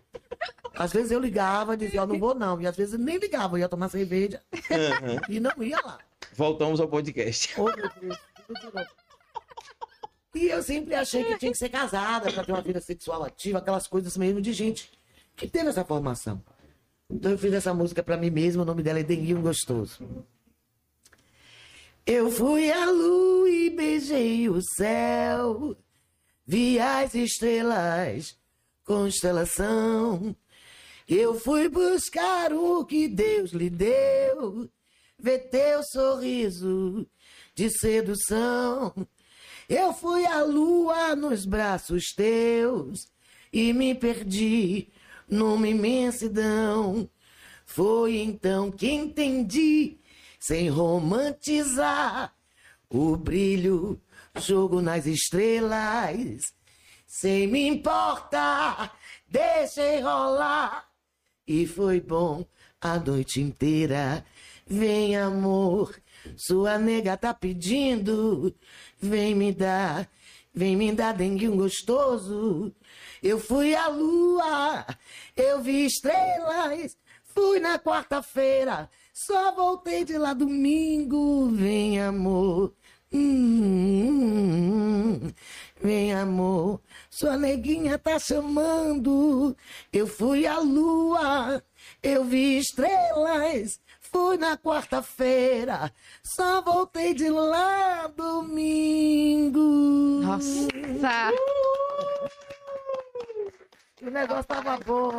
Speaker 2: Às vezes eu ligava e dizia, eu não vou não. E às vezes nem ligava, eu ia tomar cerveja e não ia lá.
Speaker 1: Voltamos ao podcast.
Speaker 2: Oh, meu Deus. E eu sempre achei que tinha que ser casada para ter uma vida sexual ativa, aquelas coisas mesmo de gente que teve essa formação. Então eu fiz essa música para mim mesma, o nome dela é Denguinho Gostoso. Eu fui à lua e beijei o céu, vi as estrelas, constelação. Eu fui buscar o que Deus lhe deu, ver teu sorriso de sedução. Eu fui à lua nos braços teus e me perdi numa imensidão. Foi então que entendi, sem romantizar, o brilho, jogo nas estrelas. Sem me importar, deixei rolar. E foi bom a noite inteira. Vem, amor, sua nega tá pedindo. Vem me dar, vem me dar dengue gostoso. Eu fui à lua, eu vi estrelas. Fui na quarta-feira, só voltei de lá domingo. Vem, amor. Hum, vem, amor. Sua neguinha tá chamando. Eu fui à lua, eu vi estrelas. Fui na quarta-feira, só voltei de lá domingo.
Speaker 3: Nossa!
Speaker 2: O negócio tava bom.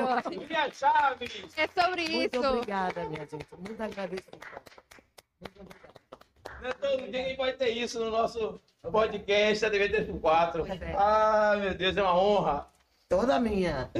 Speaker 1: Lia Chaves.
Speaker 3: É sobre
Speaker 2: Muito
Speaker 3: isso.
Speaker 2: obrigada, minha gente. Muito agradeço. Muito obrigada.
Speaker 1: Não todo dia que vai ter isso no nosso podcast da TV 34. Ah, meu Deus, é uma honra.
Speaker 2: Toda minha.